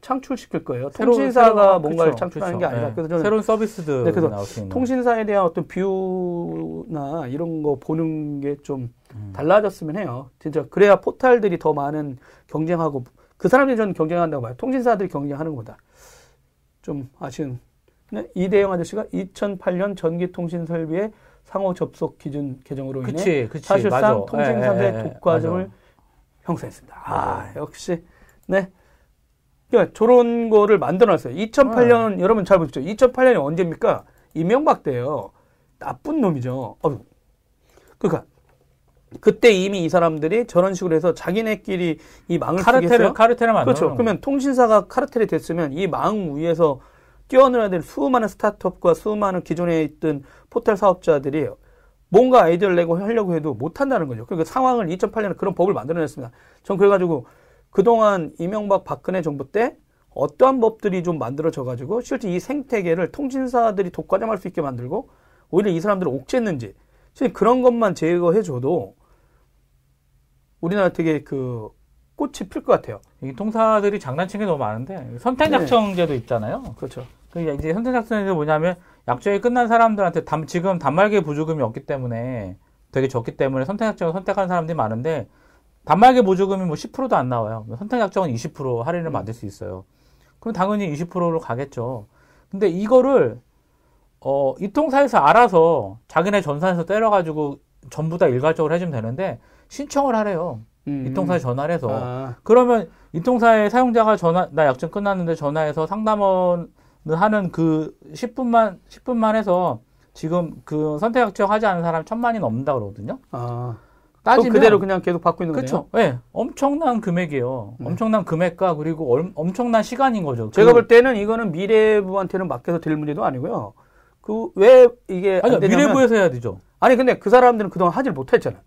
창출시킬 거예요. 통신사가 새로운, 뭔가를 그쵸, 창출하는 그쵸. 게 아니라 네. 그래서 저는 새로운 서비스들 네, 그래서 통신사에 대한 어떤 뷰나 이런 거 보는 게좀 음. 달라졌으면 해요. 진짜 그래야 포탈들이 더 많은 경쟁하고 그 사람들이 저는 경쟁한다고 봐요. 통신사들이 경쟁하는 거다. 좀 아쉬운. 네? 이대영 아저씨가 2008년 전기통신 설비의 상호 접속 기준 개정으로 인해 그치, 그치, 사실상 맞아. 통신사들의 예, 예, 예. 독과점을 형성했습니다. 아, 역시 네. 그러니까 저런 거를 만들어놨어요. 2008년 어. 여러분 잘 보십시오. 2008년이 언제입니까? 이명박 때예요. 나쁜 놈이죠. 어, 그러니까 그때 이미 이 사람들이 저런 식으로 해서 자기네끼리 이 망을 카르텔을 카르텔을 만들어 그렇죠. 그러면 통신사가 카르텔이 됐으면 이 망 위에서 뛰어놀아야 될 수많은 스타트업과 수많은 기존에 있던 포털 사업자들이 뭔가 아이디어를 내고 하려고 해도 못 한다는 거죠. 그러니까 상황을 2008년에 그런 법을 만들어냈습니다. 전 그래가지고 그동안 이명박 박근혜 정부 때 어떠한 법들이 좀 만들어져 가지고 실제 이 생태계를 통신사들이 독과점할 수 있게 만들고 오히려 이 사람들을 옥죄했는지 실제 그런 것만 제거해 줘도 우리나라 되게 그 꽃이 필 것 같아요. 이 통사들이 장난친 게 너무 많은데 선택약정제도 네. 있잖아요. 그렇죠. 그러니까 이제 선택약정제 뭐냐면 약정이 끝난 사람들한테 담, 지금 단말기 보조금이 없기 때문에 되게 적기 때문에 선택약정을 선택하는 사람들이 많은데 단말기 보조금이 뭐 10%도 안 나와요. 선택약정은 20% 할인을 음. 받을 수 있어요. 그럼 당연히 20%로 가겠죠. 근데 이거를 어, 이 통사에서 알아서 자기네 전산에서 때려가지고 전부 다 일괄적으로 해주면 되는데 신청을 하래요. 음. 이통사에 전화를 해서. 아. 그러면 이통사의 사용자가 전화, 나 약정 끝났는데 전화해서 상담원 하는 그 10분만, 10분만 해서 지금 그 선택 약정 하지 않은 사람이 천만이 넘는다 그러거든요. 아. 따지면 그대로 그냥 계속 받고 있는 거예요. 그렇죠. 네, 엄청난 금액이에요. 네. 엄청난 금액과 그리고 얼, 엄청난 시간인 거죠. 제가 그, 볼 때는 이거는 미래부한테는 맡겨서 될 문제도 아니고요. 그 왜 이게 아니 미래부에서 해야 되죠. 아니 근데 그 사람들은 그동안 하질 못했잖아요.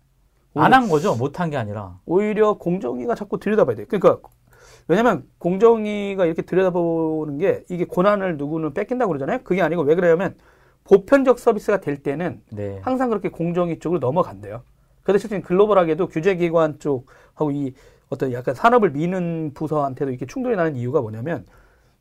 안 한 거죠. 못한 게 아니라. 오히려 공정위가 자꾸 들여다봐야 돼. 그러니까 왜냐면 공정위가 이렇게 들여다보는 게 이게 권한을 누구는 뺏긴다고 그러잖아요. 그게 아니고 왜 그러냐면 보편적 서비스가 될 때는 네. 항상 그렇게 공정위 쪽으로 넘어간대요. 그래서 실제 글로벌하게도 규제기관 쪽하고 이 어떤 약간 산업을 미는 부서한테도 이렇게 충돌이 나는 이유가 뭐냐면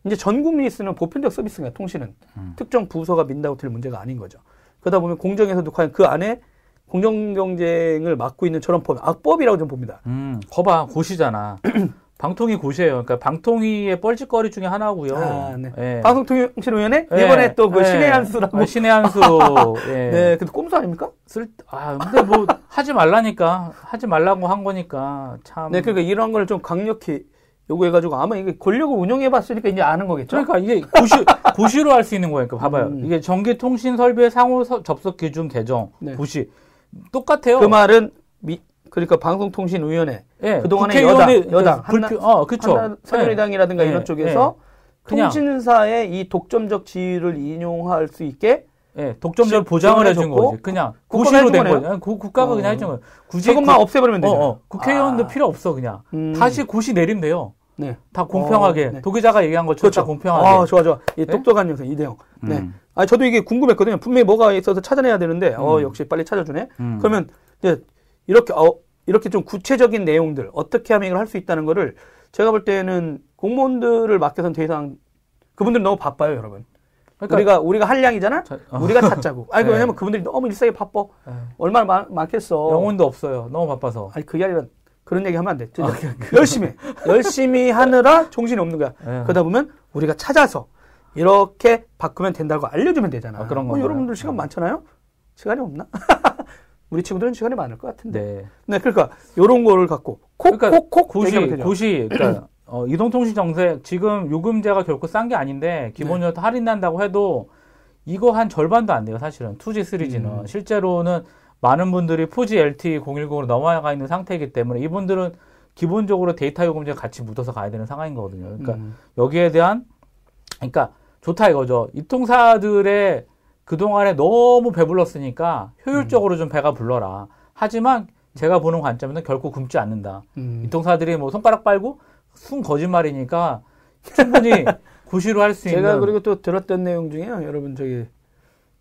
이제 전 국민이 쓰는 보편적 서비스가 통신은 음. 특정 부서가 민다고 될 문제가 아닌 거죠. 그러다 보면 공정에서도 과연 그 안에 공정 경쟁을 막고 있는 저런 법, 악법이라고 좀 봅니다. 음, 거봐, 고시잖아. *clears throat* 방통위 고시예요. 그러니까 방통위의 뻘짓거리 중에 하나고요. 아, 네. 네. 방송통신위원회 네. 이번에 또그 네. 신의 한수라고 아, 신의 한수. *laughs* 예. 네, 근데 꼼수 아닙니까? 쓸, 아, 근데 뭐 하지 말라니까 하지 말라고 한 거니까 참. 네, 그러니까 이런 걸 좀 강력히 요구해가지고 아마 이게 권력을 운영해봤으니까 이제 아는 거겠죠. 그러니까 이게 고시 고시로 할 수 있는 거예요. 그러니까 봐봐요. 음. 이게 전기통신 설비의 상호 접속 기준 개정 네. 고시 똑같아요. 그 말은 미, 그러니까 방송통신위원회 예, 그동안에 여당, 여당 불필, 어, 그렇죠. 새누리당이라든가 예, 이런 쪽에서 예, 통신사의 이 독점적 지위를 인용할 수 있게 예, 독점적 보장을 해준 거지. 그냥 고시로 된 거예요. 국가가 어. 그냥 해준 거예요. 굳이 저것만 그, 없애버리면 되죠. 어, 어, 국회의원도 아. 필요 없어 그냥. 음. 다시 고시 내리면 돼요. 네. 다 공평하게 어, 네. 도기자가 얘기한 것처럼 그렇죠. 다 공평하게. 아, 좋아 좋아. 이 네? 똑똑한 녀석 이대영. 네. 음. 아, 저도 이게 궁금했거든요. 분명히 뭐가 있어서 찾아내야 되는데, 어, 음. 어, 역시 빨리 찾아주네. 음. 그러면 이제 이렇게 어, 이렇게 좀 구체적인 내용들 어떻게 하면 이걸 할 수 있다는 거를 제가 볼 때는 공무원들을 맡겨선 더 이상 그분들 너무 바빠요, 여러분. 그러니까 우리가 우리가 한량이잖아. 저, 어. 우리가 찾자고. 아니 네. 왜냐면 그분들이 너무 일상에 바빠. 네. 얼마나 많, 많겠어. 영혼도 없어요. 너무 바빠서. 아니 그게 아니라 그런 얘기 하면 안 돼. 아, *laughs* 열심히 열심히 하느라 정신이 없는 거야. 네. 그러다 보면 우리가 찾아서 이렇게 바꾸면 된다고 알려주면 되잖아. 아, 그런 거. 어, 여러분들 시간 많잖아요. 시간이 없나? *laughs* 우리 친구들은 시간이 많을 것 같은데. 네. 네, 그러니까 요런 거를 갖고 콕콕콕 그러니까 고시 고시 그러니까 *clears throat* 어, 이동통신 정책 지금 요금제가 결코 싼 게 아닌데 기본료도 네. 할인 난다고 해도 이거 한 절반도 안 돼요, 사실은. 2G, 3G는 음. 실제로는 많은 분들이 4G LTE 010으로 넘어가 있는 상태이기 때문에 이분들은 기본적으로 데이터 요금제 같이 묻어서 가야 되는 상황인 거거든요. 그러니까 음. 여기에 대한 그러니까 좋다 이거죠. 이통사들의 그동안에 너무 배불렀으니까 효율적으로 음. 좀 배가 불러라. 하지만 제가 보는 관점에는 결코 굶지 않는다. 음. 이통사들이 뭐 손가락 빨고 순 거짓말이니까 충분히 *laughs* 구시로 할 수 있는. 제가 그리고 또 들었던 내용 중에요. 여러분 저기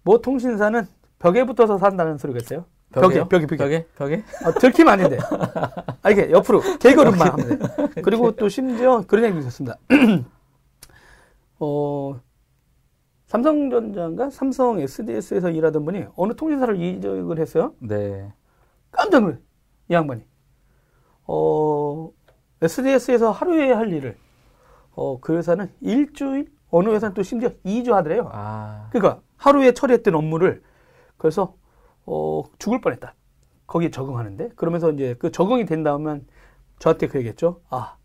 뭐 통신사는 벽에 붙어서 산다는 소리가 있어요. 벽에, 벽에, 벽에. 벽에? 벽에? 아, 들키면 아닌데. *laughs* 아, 이게 옆으로, 개걸음만 하면 돼. 그리고 또 심지어 그런 얘기 있었습니다. *clears throat* 어, 삼성전자인가 삼성 SDS에서 일하던 분이 어느 통신사를 이직을 했어요. 네. 깜짝 놀래. 이 양반이. 어, SDS에서 하루에 할 일을 어, 그 회사는 일주일 어느 회사는 또 심지어 2주 하더래요. 아. 그러니까 하루에 처리했던 업무를 그래서 어, 죽을 뻔했다. 거기에 적응하는데 그러면서 이제 그 적응이 된 다음엔 저한테 그 얘기했죠. 아,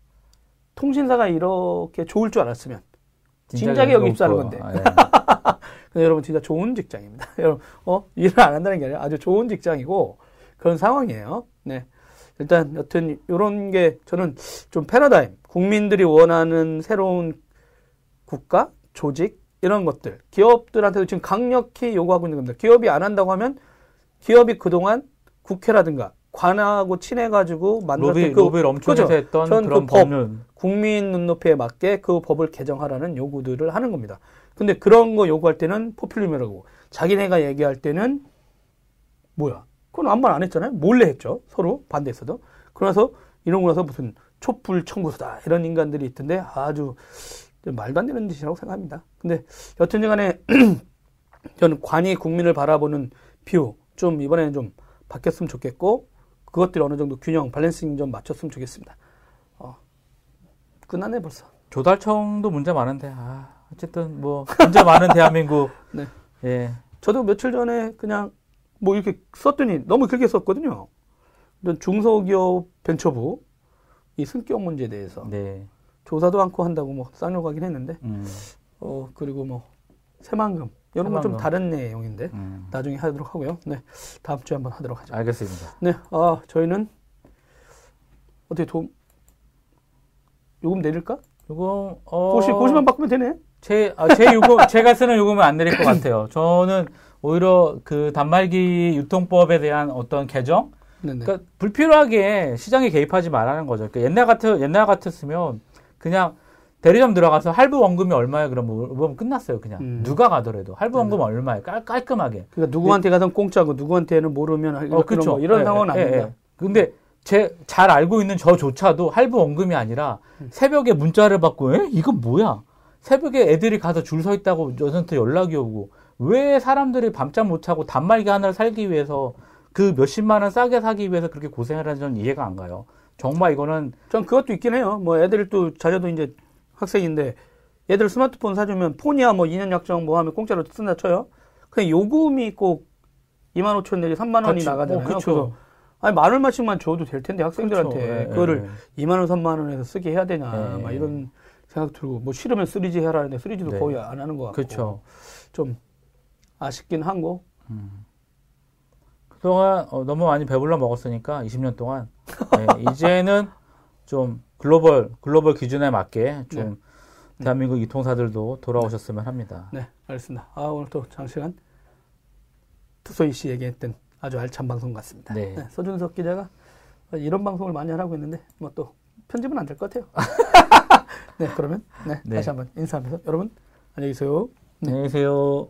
통신사가 이렇게 좋을 줄 알았으면 진작에 여기 입사하는 건데. 아, 예. *laughs* 근데 여러분 진짜 좋은 직장입니다. *laughs* 여러분 어 일을 안 한다는 게 아니라 아주 좋은 직장이고 그런 상황이에요. 네. 일단 여튼 이런 게 저는 좀 패러다임 국민들이 원하는 새로운 국가 조직 이런 것들 기업들한테도 지금 강력히 요구하고 있는 겁니다. 기업이 안 한다고 하면 기업이 그동안 국회라든가 관하고 친해가지고 만들었던 로비, 그 로비를 엄청 그죠? 했던 그런 그 법, 국민 눈높이에 맞게 그 법을 개정하라는 요구들을 하는 겁니다. 근데 그런 거 요구할 때는 포퓰리즘이라고 자기네가 얘기할 때는 뭐야? 그건 아무 말 안 했잖아요. 몰래 했죠. 서로 반대했어도. 그래서 이런 거 나서 무슨 촛불 청구서다 이런 인간들이 있던데 아주 말도 안 되는 짓이라고 생각합니다. 근데 여튼지 간에 *clears throat* 저는 관이 국민을 바라보는 view 좀 이번에는 좀 바뀌었으면 좋겠고 그것들이 어느 정도 균형 밸런싱 좀 맞췄으면 좋겠습니다. 어, 끝났네 벌써. 조달청도 문제 많은데 아 어쨌든 뭐 문제 많은 *laughs* 대한민국. 네. 예. 저도 며칠 전에 그냥 뭐 이렇게 썼더니 너무 길게 썼거든요. 중소기업 벤처부 이 승격 문제에 대해서 네. 조사도 않고 한다고 뭐 쌍욕하긴 했는데 음. 어 그리고 뭐 새만금 이런 건 좀 다른 내용인데 음. 나중에 하도록 하고요. 네 다음 주에 한번 하도록 하죠. 알겠습니다. 네, 아 저희는 어떻게 도 요금 내릴까? 요금 어... 고시 고시만 바꾸면 되네. 제, 아, 제 요금, *laughs* 제가 쓰는 요금은 안 내릴 것 같아요. 저는 오히려 그 단말기 유통법에 대한 어떤 개정? 네네. 그러니까 불필요하게 시장에 개입하지 말라는 거죠. 그러니까 옛날 같은, 옛날 같았으면 그냥 대리점 들어가서 할부 원금이 얼마야 그러면 물어보면 끝났어요. 그냥 음. 누가 가더라도 할부 원금 은 얼마야 깔, 깔끔하게. 그러니까 누구한테 가서 공짜고 누구한테는 모르면 어, 그렇죠. 이런 네, 상황은 네, 아닙니다. 네. 근데 제 잘 알고 있는 저조차도 할부 원금이 아니라 음. 새벽에 문자를 받고 에? 이건 뭐야? 새벽에 애들이 가서 줄 서 있다고 저한테 연락이 오고 왜 사람들이 밤잠 못 자고 단말기 하나를 살기 위해서 그 몇십만 원 싸게 사기 위해서 그렇게 고생을 하는지 저는 이해가 안 가요. 정말 이거는 전 그것도 있긴 해요. 뭐 애들 또 자녀도 이제 학생인데 애들 스마트폰 사주면 폰이야 뭐 2년 약정 뭐 하면 공짜로 쓴다 쳐요. 그냥 요금이 꼭 2만 5천 내지 3만 원이 그치. 나가잖아요. 어. 그래서 아니 만 얼마씩만 줘도 될 텐데 학생들한테. 예, 그거를 예. 2만 원, 3만 원에서 쓰게 해야 되냐 예. 막 이런 생각 들고 뭐 싫으면 3G 해라는데 3G도 네. 거의 안 하는 것 같고 그렇죠. 좀 아쉽긴 한거 그동안 어, 너무 많이 배불러 먹었으니까 20년 동안 네, *laughs* 이제는 좀 글로벌 글로벌 기준에 맞게 좀 네. 대한민국 이통사들도 돌아오셨으면 합니다. 네, 알겠습니다. 아, 오늘 또 장시간 투소희 씨 얘기했던 아주 알찬 방송 같습니다. 네. 네, 서준석 기자가 이런 방송을 많이 하라고 했는데 뭐 또 편집은 안 될 것 같아요. *laughs* 네, 그러면 네, 네. 다시 한번 인사하면서 여러분 안녕히 계세요. 안녕히 계세요.